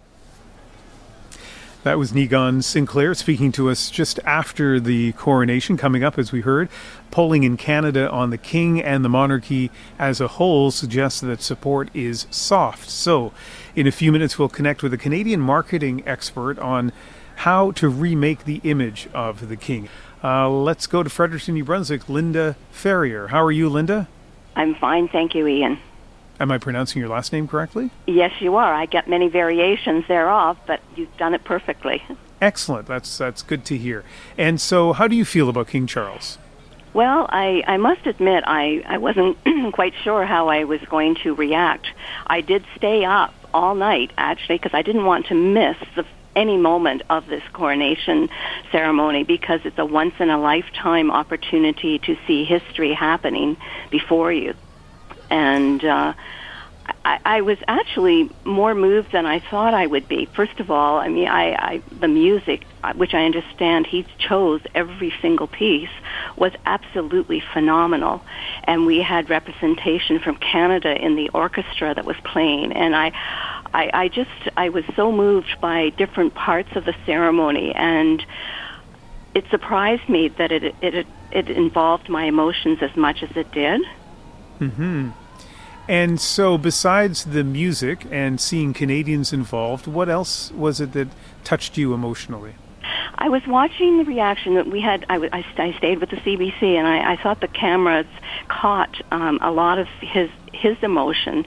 Speaker 2: That was Niigaan Sinclair speaking to us just after the coronation coming up, as we heard. Polling in Canada on the King and the monarchy as a whole suggests that support is soft. So, in a few minutes, we'll connect with a Canadian marketing expert on how to remake the image of the King. Uh, let's go to Fredericton, New Brunswick. Linda Ferrier. How are you, Linda?
Speaker 18: I'm fine, thank you, Ian.
Speaker 2: Am I pronouncing your last name correctly?
Speaker 18: Yes, you are. I get many variations thereof, but you've done it perfectly.
Speaker 2: Excellent. That's that's good to hear. And so, how do you feel about King Charles?
Speaker 18: Well, I, I must admit I, I wasn't <clears throat> quite sure how I was going to react. I did stay up all night, actually, because I didn't want to miss the, any moment of this coronation ceremony because it's a once in a lifetime opportunity to see history happening before you and uh, I, I was actually more moved than I thought I would be. First of all, I mean, I, I the music, uh, which I understand he chose every single piece, was absolutely phenomenal, and we had representation from Canada in the orchestra that was playing, and I. I, I just I was so moved by different parts of the ceremony, and it surprised me that it it it involved my emotions as much as it did.
Speaker 2: Hmm. And so, besides the music and seeing Canadians involved, what else was it that touched you emotionally?
Speaker 18: I was watching the reaction that we had. I, I, I stayed with the CBC, and I, I thought the cameras caught um, a lot of his his emotion.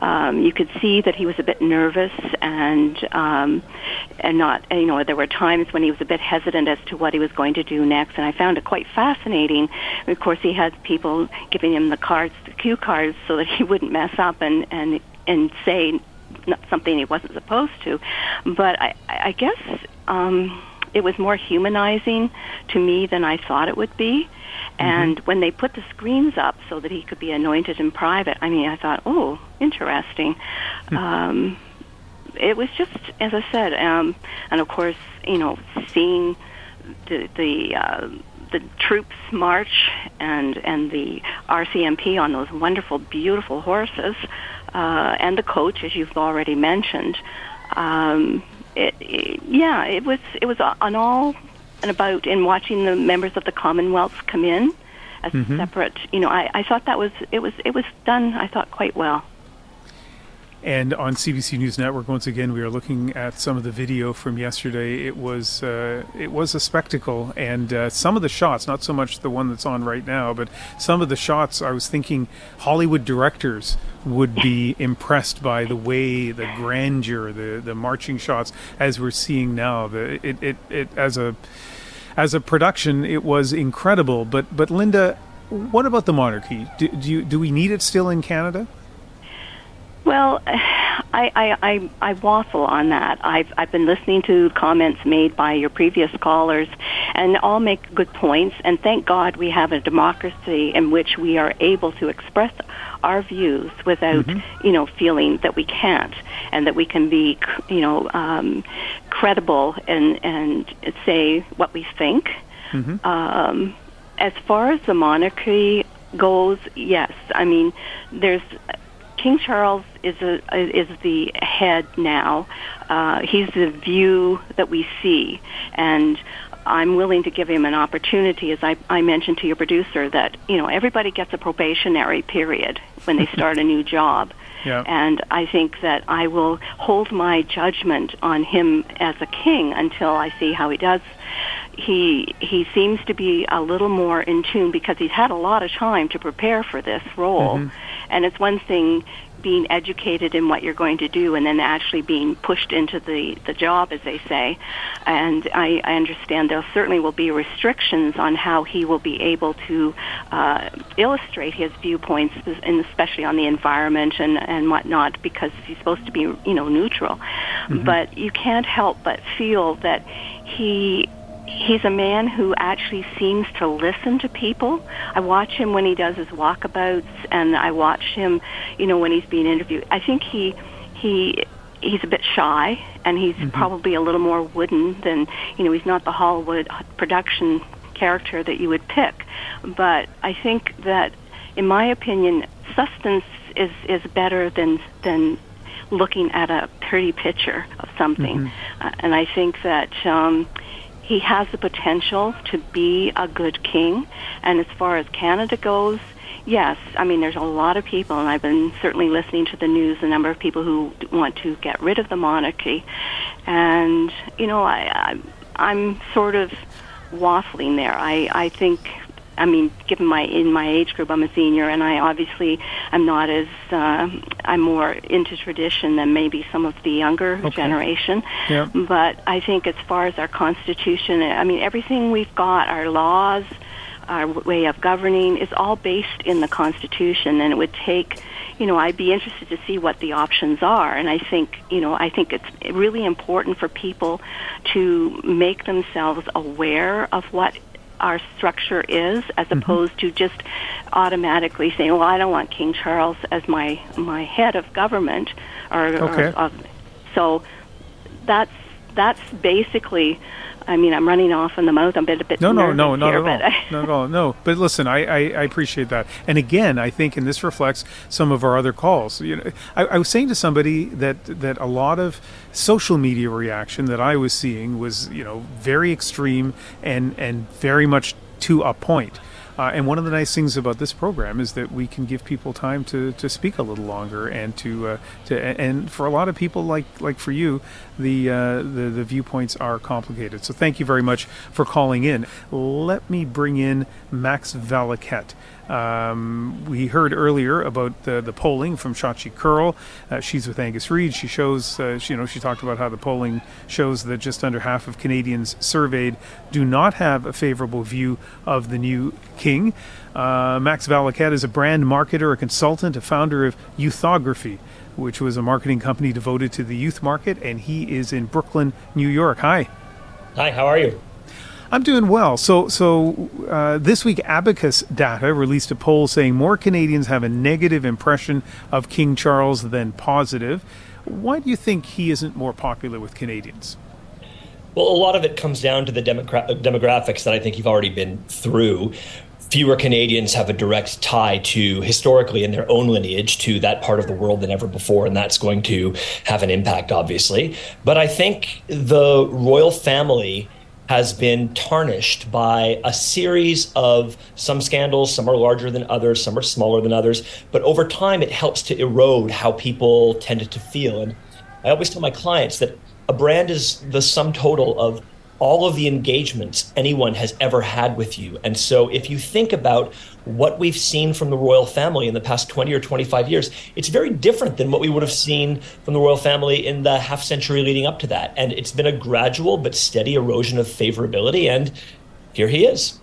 Speaker 18: Um, you could see that he was a bit nervous and um, and not you know there were times when he was a bit hesitant as to what he was going to do next, and I found it quite fascinating. Of course, he had people giving him the cards, the cue cards, so that he wouldn't mess up and and and say something he wasn't supposed to. But I, I guess. Um, it was more humanizing to me than I thought it would be. And mm-hmm. when they put the screens up so that he could be anointed in private, I mean, I thought, oh, interesting. Mm-hmm. Um, it was just, as I said, um, and of course, you know, seeing the the uh, the troops march and and the RCMP on those wonderful, beautiful horses, uh, and the coach, as you've already mentioned. Um, it, it, yeah, it was it was on all and about in watching the members of the Commonwealth come in as mm-hmm. separate. You know, I, I thought that was it was it was done. I thought quite well.
Speaker 2: And on CBC News Network, once again, we are looking at some of the video from yesterday. It was uh, it was a spectacle, and uh, some of the shots, not so much the one that's on right now, but some of the shots, I was thinking Hollywood directors would be impressed by the way, the grandeur, the the marching shots, as we're seeing now. The it it, it as a as a production, it was incredible. But but Linda, what about the monarchy? Do, do you do we need it still in Canada?
Speaker 18: Well, <sighs> I, I, I, I waffle on that. I've, I've been listening to comments made by your previous callers, and all make good points. And thank God we have a democracy in which we are able to express our views without, mm-hmm. you know, feeling that we can't, and that we can be, you know, um, credible and and say what we think. Mm-hmm. Um, as far as the monarchy goes, yes. I mean, there's King Charles is a, is the head now. Uh, he's the view that we see, and I'm willing to give him an opportunity, as I, I mentioned to your producer, that you know everybody gets a probationary period when they start a new job. <laughs> Yeah. And I think that I will hold my judgment on him as a king until I see how he does. He he seems to be a little more in tune because he's had a lot of time to prepare for this role. Mm-hmm. And it's one thing being educated in what you're going to do and then actually being pushed into the, the job, as they say. And I, I understand there certainly will be restrictions on how he will be able to uh, illustrate his viewpoints, and especially on the environment and, and whatnot, because he's supposed to be, you know, neutral. Mm-hmm. But you can't help but feel that he he's a man who actually seems to listen to people. I watch him when he does his walkabouts, and I watch him, you know, when he's being interviewed. I think he he he's a bit shy, and he's mm-hmm. probably a little more wooden than you know. He's not the Hollywood production character that you would pick, but I think that, in my opinion, substance is is better than than looking at a pretty picture of something, mm-hmm. uh, and I think that. um he has the potential to be a good king. And as far as Canada goes, yes, I mean, there's a lot of people, and I've been certainly listening to the news, a number of people who want to get rid of the monarchy. And, you know, I, I, I'm sort of waffling there. I, I think I mean, given my in my age group, I'm a senior, and I obviously am not as uh, I'm more into tradition than maybe some of the younger okay. generation.
Speaker 2: Yeah.
Speaker 18: But I think as far as our constitution, I mean, everything we've got, our laws, our way of governing, is all based in the Constitution, and it would take you know, I'd be interested to see what the options are. And I think, you know, I think it's really important for people to make themselves aware of what our structure is, as mm-hmm. opposed to just automatically saying, "Well, I don't want King Charles as my my head of government," or,
Speaker 2: okay.
Speaker 18: or uh, so that's that's basically I mean, I'm running off in the mouth. I'm a bit, a bit
Speaker 2: no, no, no, not
Speaker 18: here,
Speaker 2: at all, <laughs> not at all. No, but listen, I, I, I, appreciate that, and again, I think, and this reflects some of our other calls. You know, I, I, was saying to somebody that that a lot of social media reaction that I was seeing was, you know, very extreme and and very much to a point. Uh, and one of the nice things about this program is that we can give people time to, to speak a little longer and to uh, to and for a lot of people like like for you, the, uh, the the viewpoints are complicated. So thank you very much for calling in. Let me bring in Max Valiquette. Um, we heard earlier about the, the polling from Shachi Kurl. Uh, she's with Angus Reid. She shows, uh, she, you know, she talked about how the polling shows that just under half of Canadians surveyed do not have a favorable view of the new king. Uh, Max Valiquette is a brand marketer, a consultant, a founder of Youthography, which was a marketing company devoted to the youth market, and he is in Brooklyn, New York. Hi.
Speaker 19: Hi, how are you?
Speaker 2: I'm doing well. So, so uh, this week, Abacus Data released a poll saying more Canadians have a negative impression of King Charles than positive. Why do you think he isn't more popular with Canadians?
Speaker 19: Well, a lot of it comes down to the demogra- demographics that I think you've already been through. Fewer Canadians have a direct tie to historically in their own lineage to that part of the world than ever before, and that's going to have an impact, obviously. But I think the royal family has been tarnished by a series of some scandals. Some are larger than others, some are smaller than others. But over time, it helps to erode how people tended to feel. And I always tell my clients that a brand is the sum total of all of the engagements anyone has ever had with you. And so if you think about what we've seen from the royal family in the past 20 or 25 years, it's very different than what we would have seen from the royal family in the half century leading up to that. And it's been a gradual but steady erosion of favorability. And here he is.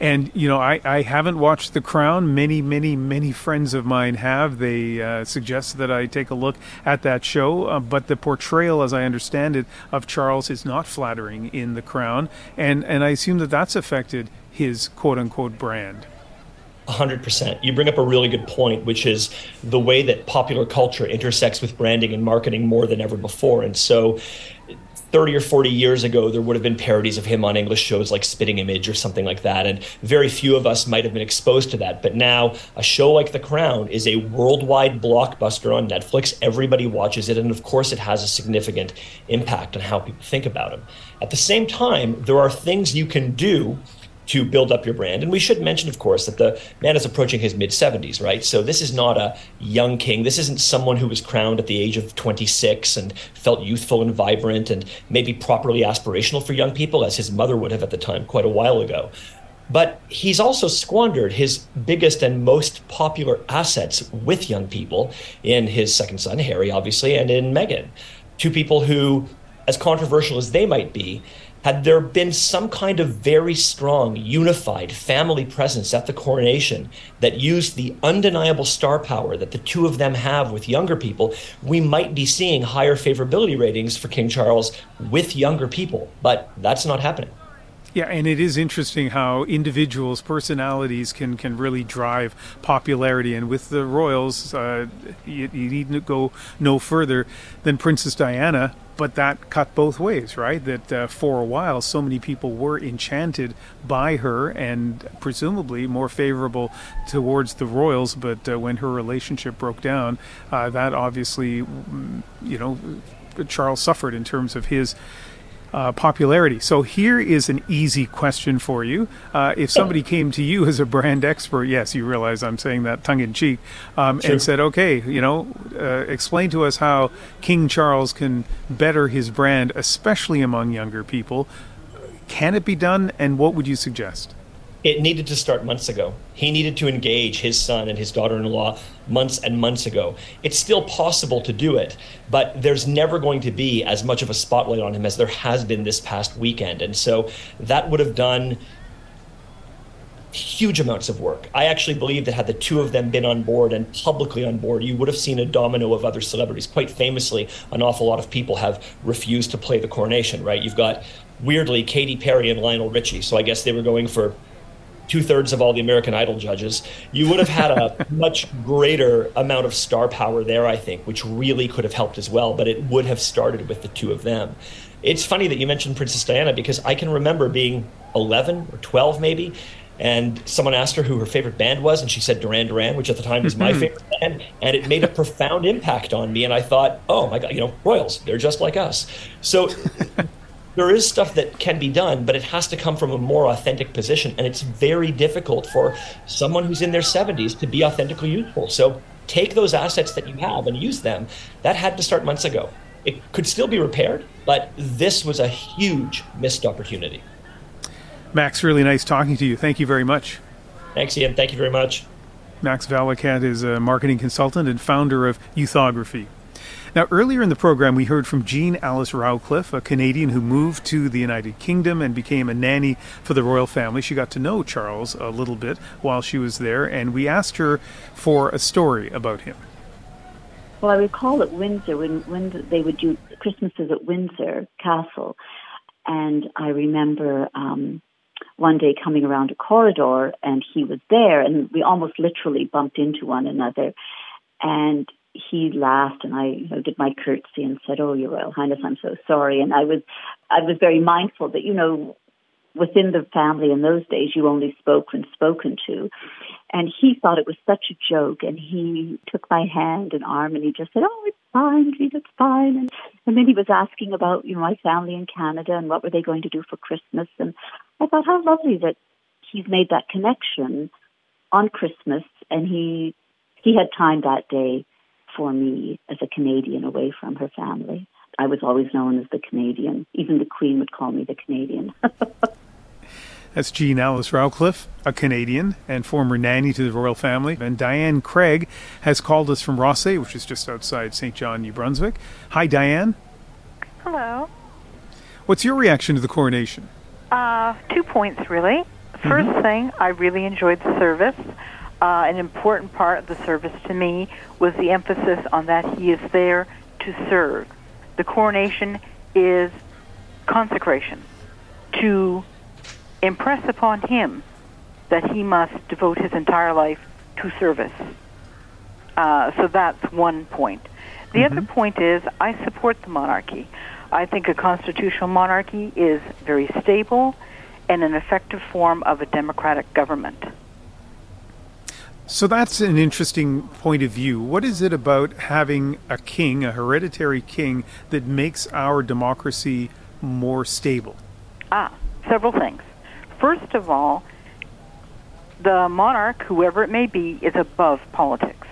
Speaker 2: And you know, I, I haven't watched The Crown. Many, many, many friends of mine have. They uh, suggest that I take a look at that show. Uh, but the portrayal, as I understand it, of Charles is not flattering in The Crown, and and I assume that that's affected his quote unquote brand.
Speaker 19: 100%. You bring up a really good point, which is the way that popular culture intersects with branding and marketing more than ever before. And so 30 or 40 years ago, there would have been parodies of him on English shows like Spitting Image or something like that. And very few of us might have been exposed to that. But now, a show like The Crown is a worldwide blockbuster on Netflix. Everybody watches it. And of course, it has a significant impact on how people think about him. At the same time, there are things you can do to build up your brand. And we should mention, of course, that the man is approaching his mid 70s, right? So this is not a young king. This isn't someone who was crowned at the age of 26 and felt youthful and vibrant and maybe properly aspirational for young people, as his mother would have at the time quite a while ago. But he's also squandered his biggest and most popular assets with young people in his second son, Harry, obviously, and in Meghan. Two people who, as controversial as they might be, had there been some kind of very strong, unified family presence at the coronation that used the undeniable star power that the two of them have with younger people, we might be seeing higher favorability ratings for King Charles with younger people. But that's not happening.
Speaker 2: Yeah, and it is interesting how individuals' personalities can, can really drive popularity. And with the royals, uh, you, you need to go no further than Princess Diana, but that cut both ways, right? That uh, for a while, so many people were enchanted by her and presumably more favorable towards the royals. But uh, when her relationship broke down, uh, that obviously, mm, you know, Charles suffered in terms of his uh, popularity. So here is an easy question for you. Uh, if somebody came to you as a brand expert, yes, you realize I'm saying that tongue in cheek, um, and said, okay, you know, uh, explain to us how King Charles can better his brand, especially among younger people. Can it be done, and what would you suggest?
Speaker 19: It needed to start months ago. He needed to engage his son and his daughter in law months and months ago. It's still possible to do it, but there's never going to be as much of a spotlight on him as there has been this past weekend. And so that would have done huge amounts of work. I actually believe that had the two of them been on board and publicly on board, you would have seen a domino of other celebrities. Quite famously, an awful lot of people have refused to play the coronation, right? You've got weirdly Katy Perry and Lionel Richie. So I guess they were going for two thirds of all the American Idol judges, you would have had a <laughs> much greater amount of star power there, I think, which really could have helped as well. But it would have started with the two of them. It's funny that you mentioned Princess Diana because I can remember being 11 or 12 maybe. And someone asked her who her favorite band was, and she said Duran Duran, which at the time was my hmm. favorite band. And it made a profound impact on me. And I thought, oh my God, you know, Royals, they're just like us. So there is stuff that can be done, but it has to come from a more authentic position. And it's very difficult for someone who's in their 70s to be authentically useful. So take those assets that you have and use them. That had to start months ago. It could still be repaired, but this was a huge missed opportunity.
Speaker 2: Max, really nice talking to you. Thank you very much.
Speaker 19: Thanks, Ian. Thank you very much.
Speaker 2: Max Valiquette is a marketing consultant and founder of Youthography. Now, earlier in the program, we heard from Jean Alice Rowcliffe, a Canadian who moved to the United Kingdom and became a nanny for the royal family. She got to know Charles a little bit while she was there, and we asked her for a story about him.
Speaker 8: Well, I recall at Windsor when, when they would do Christmases at Windsor Castle, and I remember um, one day coming around a corridor and he was there, and we almost literally bumped into one another. And he laughed and I you know, did my curtsy and said, "Oh, Your Royal Highness, I'm so sorry." And I was I was very mindful that you know within the family in those days you only spoke when spoken to. And he thought it was such a joke and he took my hand and arm and he just said, Oh, it's fine, it's fine and, and then he was asking about, you know, my family in Canada and what were they going to do for Christmas and I thought how lovely that he's made that connection on Christmas and he he had time that day for me as a Canadian away from her family. I was always known as the Canadian. Even the Queen would call me the Canadian. <laughs>
Speaker 2: That's Jean Alice Rowcliffe, a Canadian and former nanny to the royal family. And Diane Craig has called us from Rothesay, which is just outside Saint John, New Brunswick. Hi, Diane.
Speaker 20: Hello.
Speaker 2: What's your reaction to the coronation?
Speaker 20: Uh, two points, really. 1st mm-hmm. thing, I really enjoyed the service uh, an important part of the service to me was the emphasis on that he is there to serve. The coronation is consecration to impress upon him that he must devote his entire life to service. Uh, so that's one point. The mm-hmm. other point is I support the monarchy. I think a constitutional monarchy is very stable and an effective form of a democratic government.
Speaker 2: So that's an interesting point of view. What is it about having a king, a hereditary king, that makes our democracy more stable?
Speaker 20: Ah, several things. First of all, the monarch, whoever it may be, is above politics.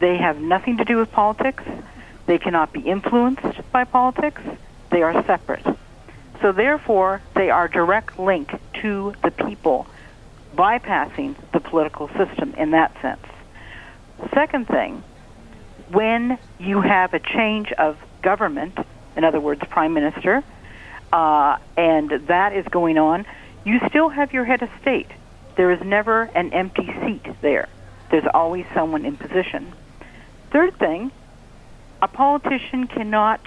Speaker 20: They have nothing to do with politics. They cannot be influenced by politics. They are separate. So therefore, they are direct link to the people bypassing the political system in that sense. Second thing, when you have a change of government, in other words, prime minister, uh, and that is going on, you still have your head of state. There is never an empty seat there. There's always someone in position. Third thing, a politician cannot,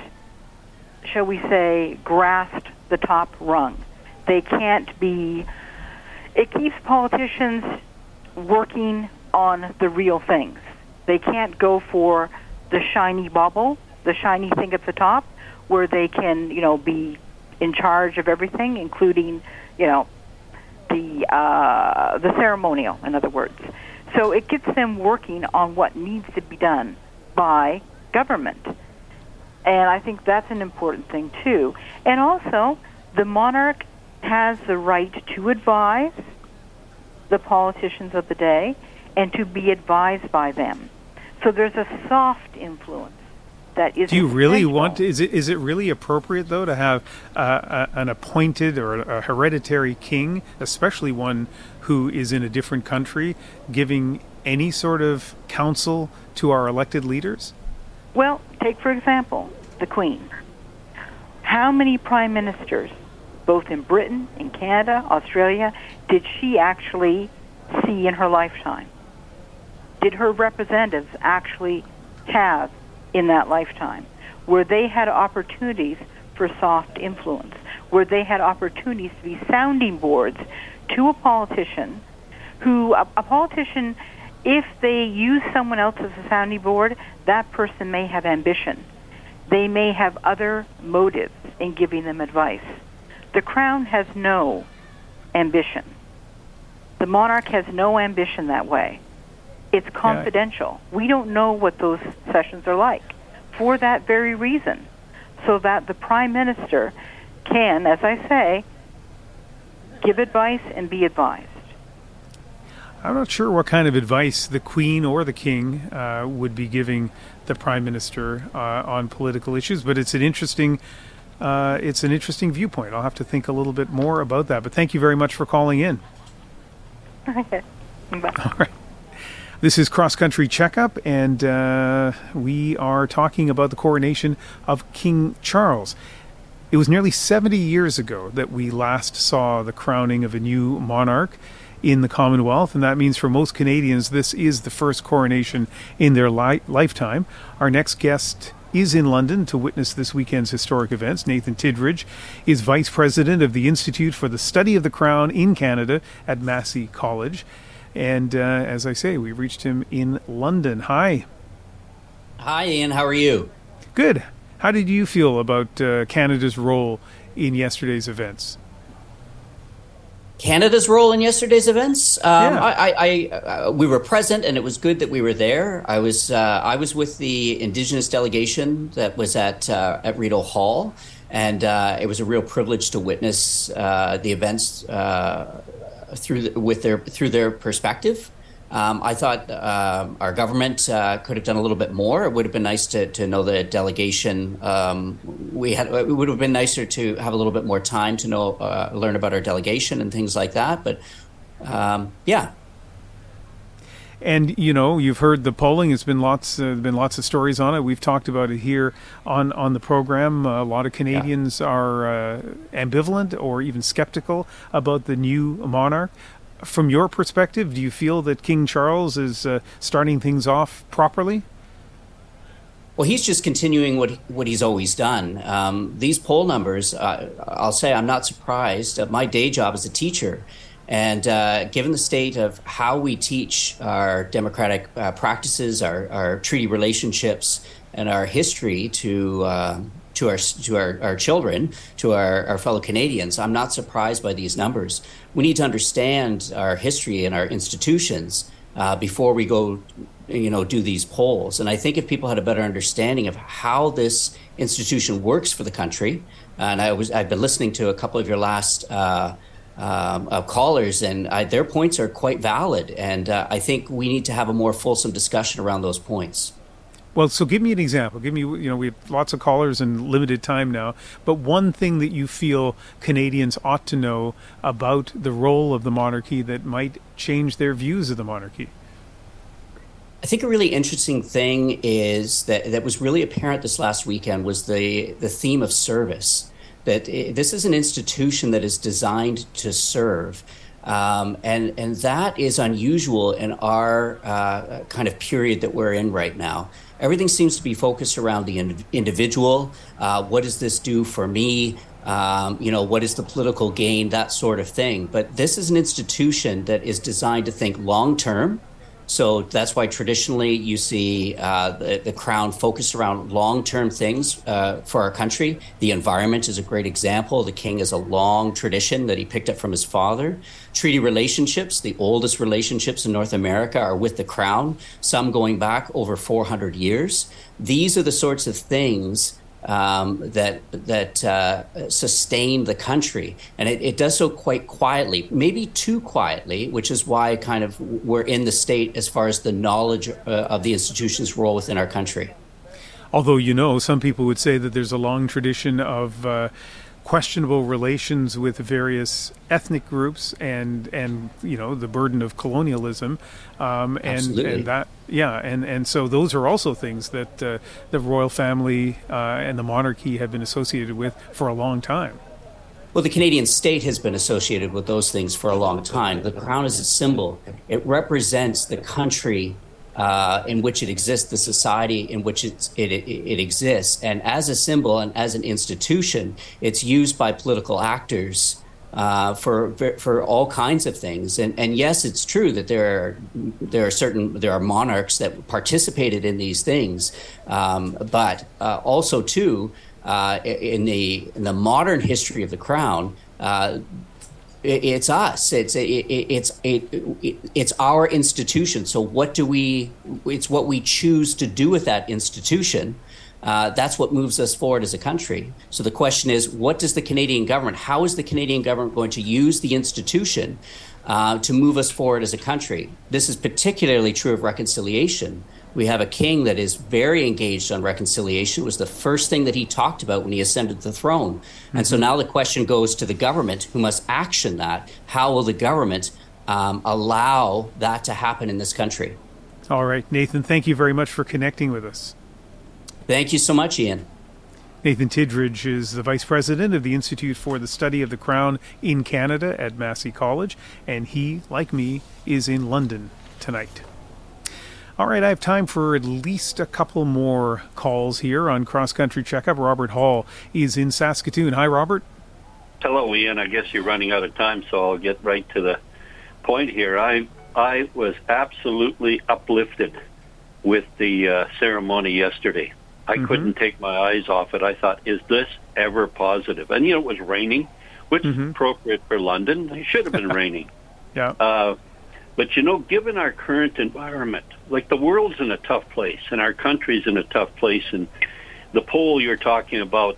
Speaker 20: shall we say, grasp the top rung. They can't be. It keeps politicians working on the real things. They can't go for the shiny bubble, the shiny thing at the top, where they can, you know, be in charge of everything, including, you know, the uh, the ceremonial. In other words, so it gets them working on what needs to be done by government, and I think that's an important thing too. And also, the monarch has the right to advise the politicians of the day and to be advised by them. So there's a soft influence that is.
Speaker 2: Do you really want? To, is it is it really appropriate though to have uh, a, an appointed or a hereditary king, especially one who is in a different country, giving any sort of counsel to our elected leaders?
Speaker 20: Well, take for example the Queen. How many prime ministers, both in Britain, in Canada, Australia, did she actually see in her lifetime? Did her representatives actually have in that lifetime, where they had opportunities for soft influence, where they had opportunities to be sounding boards to a politician who, a, a politician, if they use someone else as a sounding board, that person may have ambition. They may have other motives in giving them advice. The crown has no ambition. The monarch has no ambition that way. It's confidential. Yeah. We don't know what those sessions are like for that very reason, so that the prime minister can, as I say, give advice and be advised.
Speaker 2: I'm not sure what kind of advice the Queen or the King uh, would be giving the Prime Minister uh, on political issues, but it's an interesting. Uh, it's an interesting viewpoint. I'll have to think a little bit more about that. But thank you very much for calling in.
Speaker 20: Okay. Bye. <laughs>
Speaker 2: All right. This is Cross Country Checkup, and uh, we are talking about the coronation of King Charles. It was nearly 70 years ago that we last saw the crowning of a new monarch in the Commonwealth, and that means for most Canadians, this is the first coronation in their li- lifetime. Our next guest is in London to witness this weekend's historic events. Nathan Tidridge is Vice President of the Institute for the Study of the Crown in Canada at Massey College. And uh, as I say, we reached him in London. Hi.
Speaker 21: Hi, Ian. How are you?
Speaker 2: Good. How did you feel about uh, Canada's role in yesterday's events?
Speaker 21: Canada's role in yesterday's events. Um, yeah. I, I, I uh, we were present, and it was good that we were there. I was, uh, I was with the Indigenous delegation that was at uh, at Rideau Hall, and uh, it was a real privilege to witness uh, the events uh, through the, with their through their perspective. Um, I thought uh, our government uh, could have done a little bit more. It would have been nice to, to know the delegation. Um, we had it would have been nicer to have a little bit more time to know uh, learn about our delegation and things like that. But um, yeah,
Speaker 2: and you know, you've heard the polling. There's been lots, uh, been lots of stories on it. We've talked about it here on on the program. A lot of Canadians yeah. are uh, ambivalent or even skeptical about the new monarch. From your perspective, do you feel that King Charles is uh, starting things off properly?
Speaker 21: Well, he's just continuing what what he's always done. Um, these poll numbers, uh, I'll say, I'm not surprised. Uh, my day job as a teacher and uh, given the state of how we teach our democratic uh, practices, our, our, treaty relationships, and our history to uh, to our to our, our children, to our, our fellow Canadians, I'm not surprised by these numbers. We need to understand our history and our institutions uh, before we go, you know, do these polls. And I think if people had a better understanding of how this institution works for the country, and I was I've been listening to a couple of your last uh, um, of callers, and I, their points are quite valid. And uh, I think we need to have a more fulsome discussion around those points.
Speaker 2: Well, so give me an example. Give me, you know, we have lots of callers and limited time now, but one thing that you feel Canadians ought to know about the role of the monarchy that might change their views of the monarchy.
Speaker 21: I think a really interesting thing is that that was really apparent this last weekend was the the theme of service. That it, this is an institution that is designed to serve. Um, and and that is unusual in our uh, kind of period that we're in right now. Everything seems to be focused around the in- individual. Uh, what does this do for me? Um, you know, what is the political gain? That sort of thing. But this is an institution that is designed to think long term so that's why traditionally you see uh, the, the, crown focused around long term things uh, for our country. The environment is a great example. The king has a long tradition that he picked up from his father. Treaty relationships, the oldest relationships in North America, are with the crown, some going back over 400 years. These are the sorts of things um, that that uh, sustain the country, and it, it, does so quite quietly, maybe too quietly, which is why kind of we're in the state as far as the knowledge uh, of the institution's role within our country.
Speaker 2: Although you know, some people would say that there's a long tradition of uh, questionable relations with various ethnic groups and and you know the burden of colonialism um, and
Speaker 21: Absolutely.
Speaker 2: and that yeah and and so those are also things that uh, the royal family uh, and the monarchy have been associated with for a long time.
Speaker 21: Well, the Canadian state has been associated with those things for a long time. The crown is a symbol. It represents the country uh, in which it exists, the society in which it, it, it, exists. And as a symbol and as an institution, it's used by political actors uh, for for all kinds of things. And and yes, it's true that there are there are certain there are monarchs that participated in these things, um, but uh, also too. Uh, in the in the modern history of the crown, uh, it's us. It's it's it, it's our institution. So what do we? It's what we choose to do with that institution. Uh, that's what moves us forward as a country. So the question is, what does the Canadian government? How is the Canadian government going to use the institution uh, to move us forward as a country? This is particularly true of reconciliation. We have a king that is very engaged on reconciliation. It was the first thing that he talked about when he ascended the throne. Mm-hmm. And so mm-hmm. now the question goes to the government who must action that. How will the government um, allow that to happen in this country?
Speaker 2: All right, Nathan, thank you very much for connecting with us.
Speaker 21: Thank you so much, Ian.
Speaker 2: Nathan Tidridge is the vice president of the Institute for the Study of the Crown in Canada at Massey College, and he, like me, is in London tonight. All right, I have time for at least a couple more calls here on Cross Country Checkup. Robert Hall is in Saskatoon. Hi, Robert.
Speaker 22: Hello, Ian. I guess you're running out of time, so I'll get right to the point here. I I was absolutely uplifted with the uh, ceremony yesterday. I mm-hmm. couldn't take my eyes off it. I thought, is this ever positive? And you know, it was raining, which mm-hmm. is appropriate for London. It should have been <laughs> raining.
Speaker 2: Yeah.
Speaker 22: Uh, but you know, given our current environment, like the world's in a tough place and our country's in a tough place, and the poll you're talking about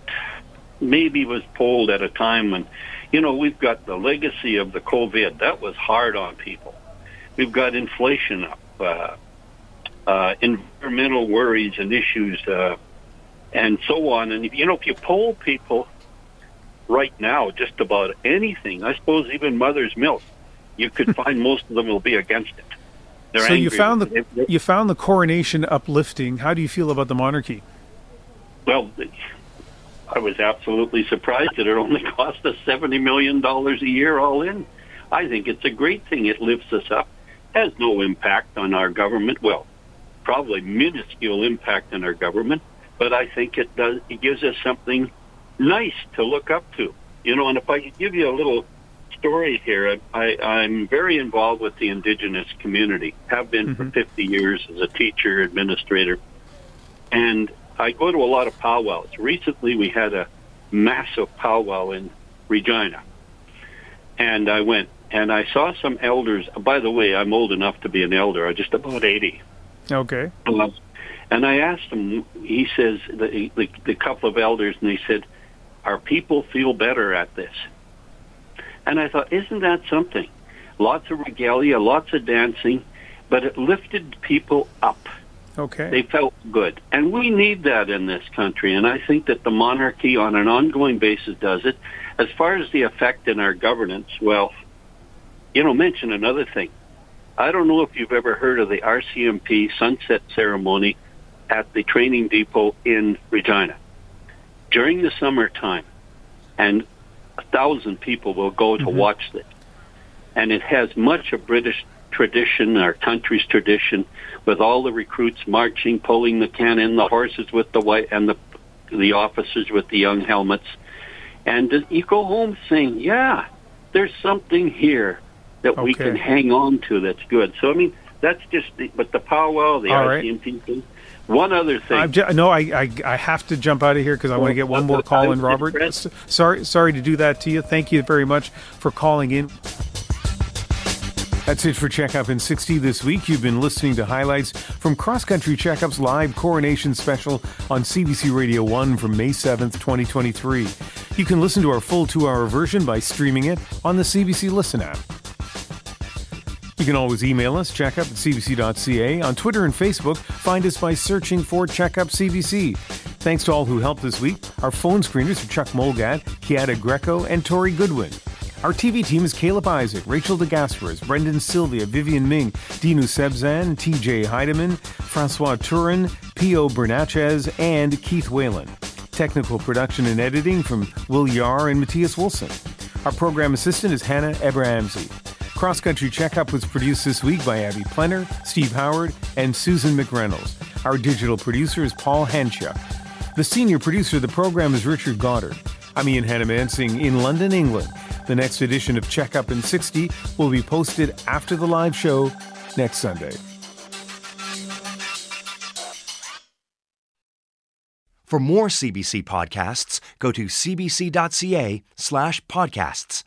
Speaker 22: maybe was polled at a time when, you know, we've got the legacy of the COVID. That was hard on people. We've got inflation up, uh, uh, environmental worries and issues, uh, and so on. And, you know, if you poll people right now, just about anything, I suppose even mother's milk, you could <laughs> find most of them will be against it. They're
Speaker 2: so you found the you found the coronation uplifting. How do you feel about the monarchy?
Speaker 22: Well, I was absolutely surprised that it only <laughs> cost us seventy million dollars a year all in. I think it's a great thing. It lifts us up. Has no impact on our government. Well, probably minuscule impact on our government, but I think it does. It gives us something nice to look up to. You know, and if I could give you a little story here. I, I'm very involved with the indigenous community, have been mm-hmm. for 50 years as a teacher, administrator. And I go to a lot of powwows. Recently, we had a massive powwow in Regina. And I went and I saw some elders. By the way, I'm old enough to be an elder. I'm just about 80.
Speaker 2: Okay.
Speaker 22: and I asked him, he says, the, the, the couple of elders, and they said, Our people feel better at this. And I thought, isn't that something? Lots of regalia, lots of dancing, but it lifted people up.
Speaker 2: Okay.
Speaker 22: They felt good. And we need that in this country. And I think that the monarchy on an ongoing basis does it. As far as the effect in our governance, well, you know, mention another thing. I don't know if you've ever heard of the RCMP sunset ceremony at the training depot in Regina. During the summertime, and a thousand people will go to
Speaker 23: Mhm.
Speaker 22: watch it. And it has much of British tradition, our country's tradition, with all the recruits marching, pulling the cannon, the horses with the white, and the the officers with the young helmets. And you go home saying, "Yeah, there's something here that we can hang on to. That's good." So I mean, that's just. The, but the powwow, the
Speaker 2: All right.
Speaker 22: RCMP thing. One other thing.
Speaker 2: No, I, I I have to jump out of here because I want to get one more call in, Robert. S- sorry, sorry to do that to you. Thank you very much for calling in. That's it for Checkup in 60 this week. You've been listening to highlights from Cross Country Checkup's live coronation special on CBC Radio 1 from May 7th, 2023. You can listen to our full two hour version by streaming it on the CBC Listen app. You can always email us, checkup at cbc.ca. On Twitter and Facebook, find us by searching for Checkup CBC. Thanks to all who helped this week. Our phone screeners are Chuck Molgat, Kiata Greco, and Tori Goodwin. Our TV team is Caleb Isaac, Rachel DeGasperis, Brendan Sylvia, Vivian Ming, Dinu Sebzan, TJ Heidemann, Francois Turin, Pio Bernatchez, and Keith Whalen. Technical production and editing from Will Yar and Matthias Wilson. Our program assistant is Hannah Abrahamsey. Cross Country Checkup was produced this week by Abby Plenner, Steve Howard, and Susan McReynolds. Our digital producer is Paul Hanchuk. The senior producer of the program is Richard Goddard. I'm Ian Hanomansing in London, England. The next edition of Checkup in 60 will be posted after the live show next Sunday.
Speaker 23: For more CBC podcasts, go to cbc.ca slash podcasts.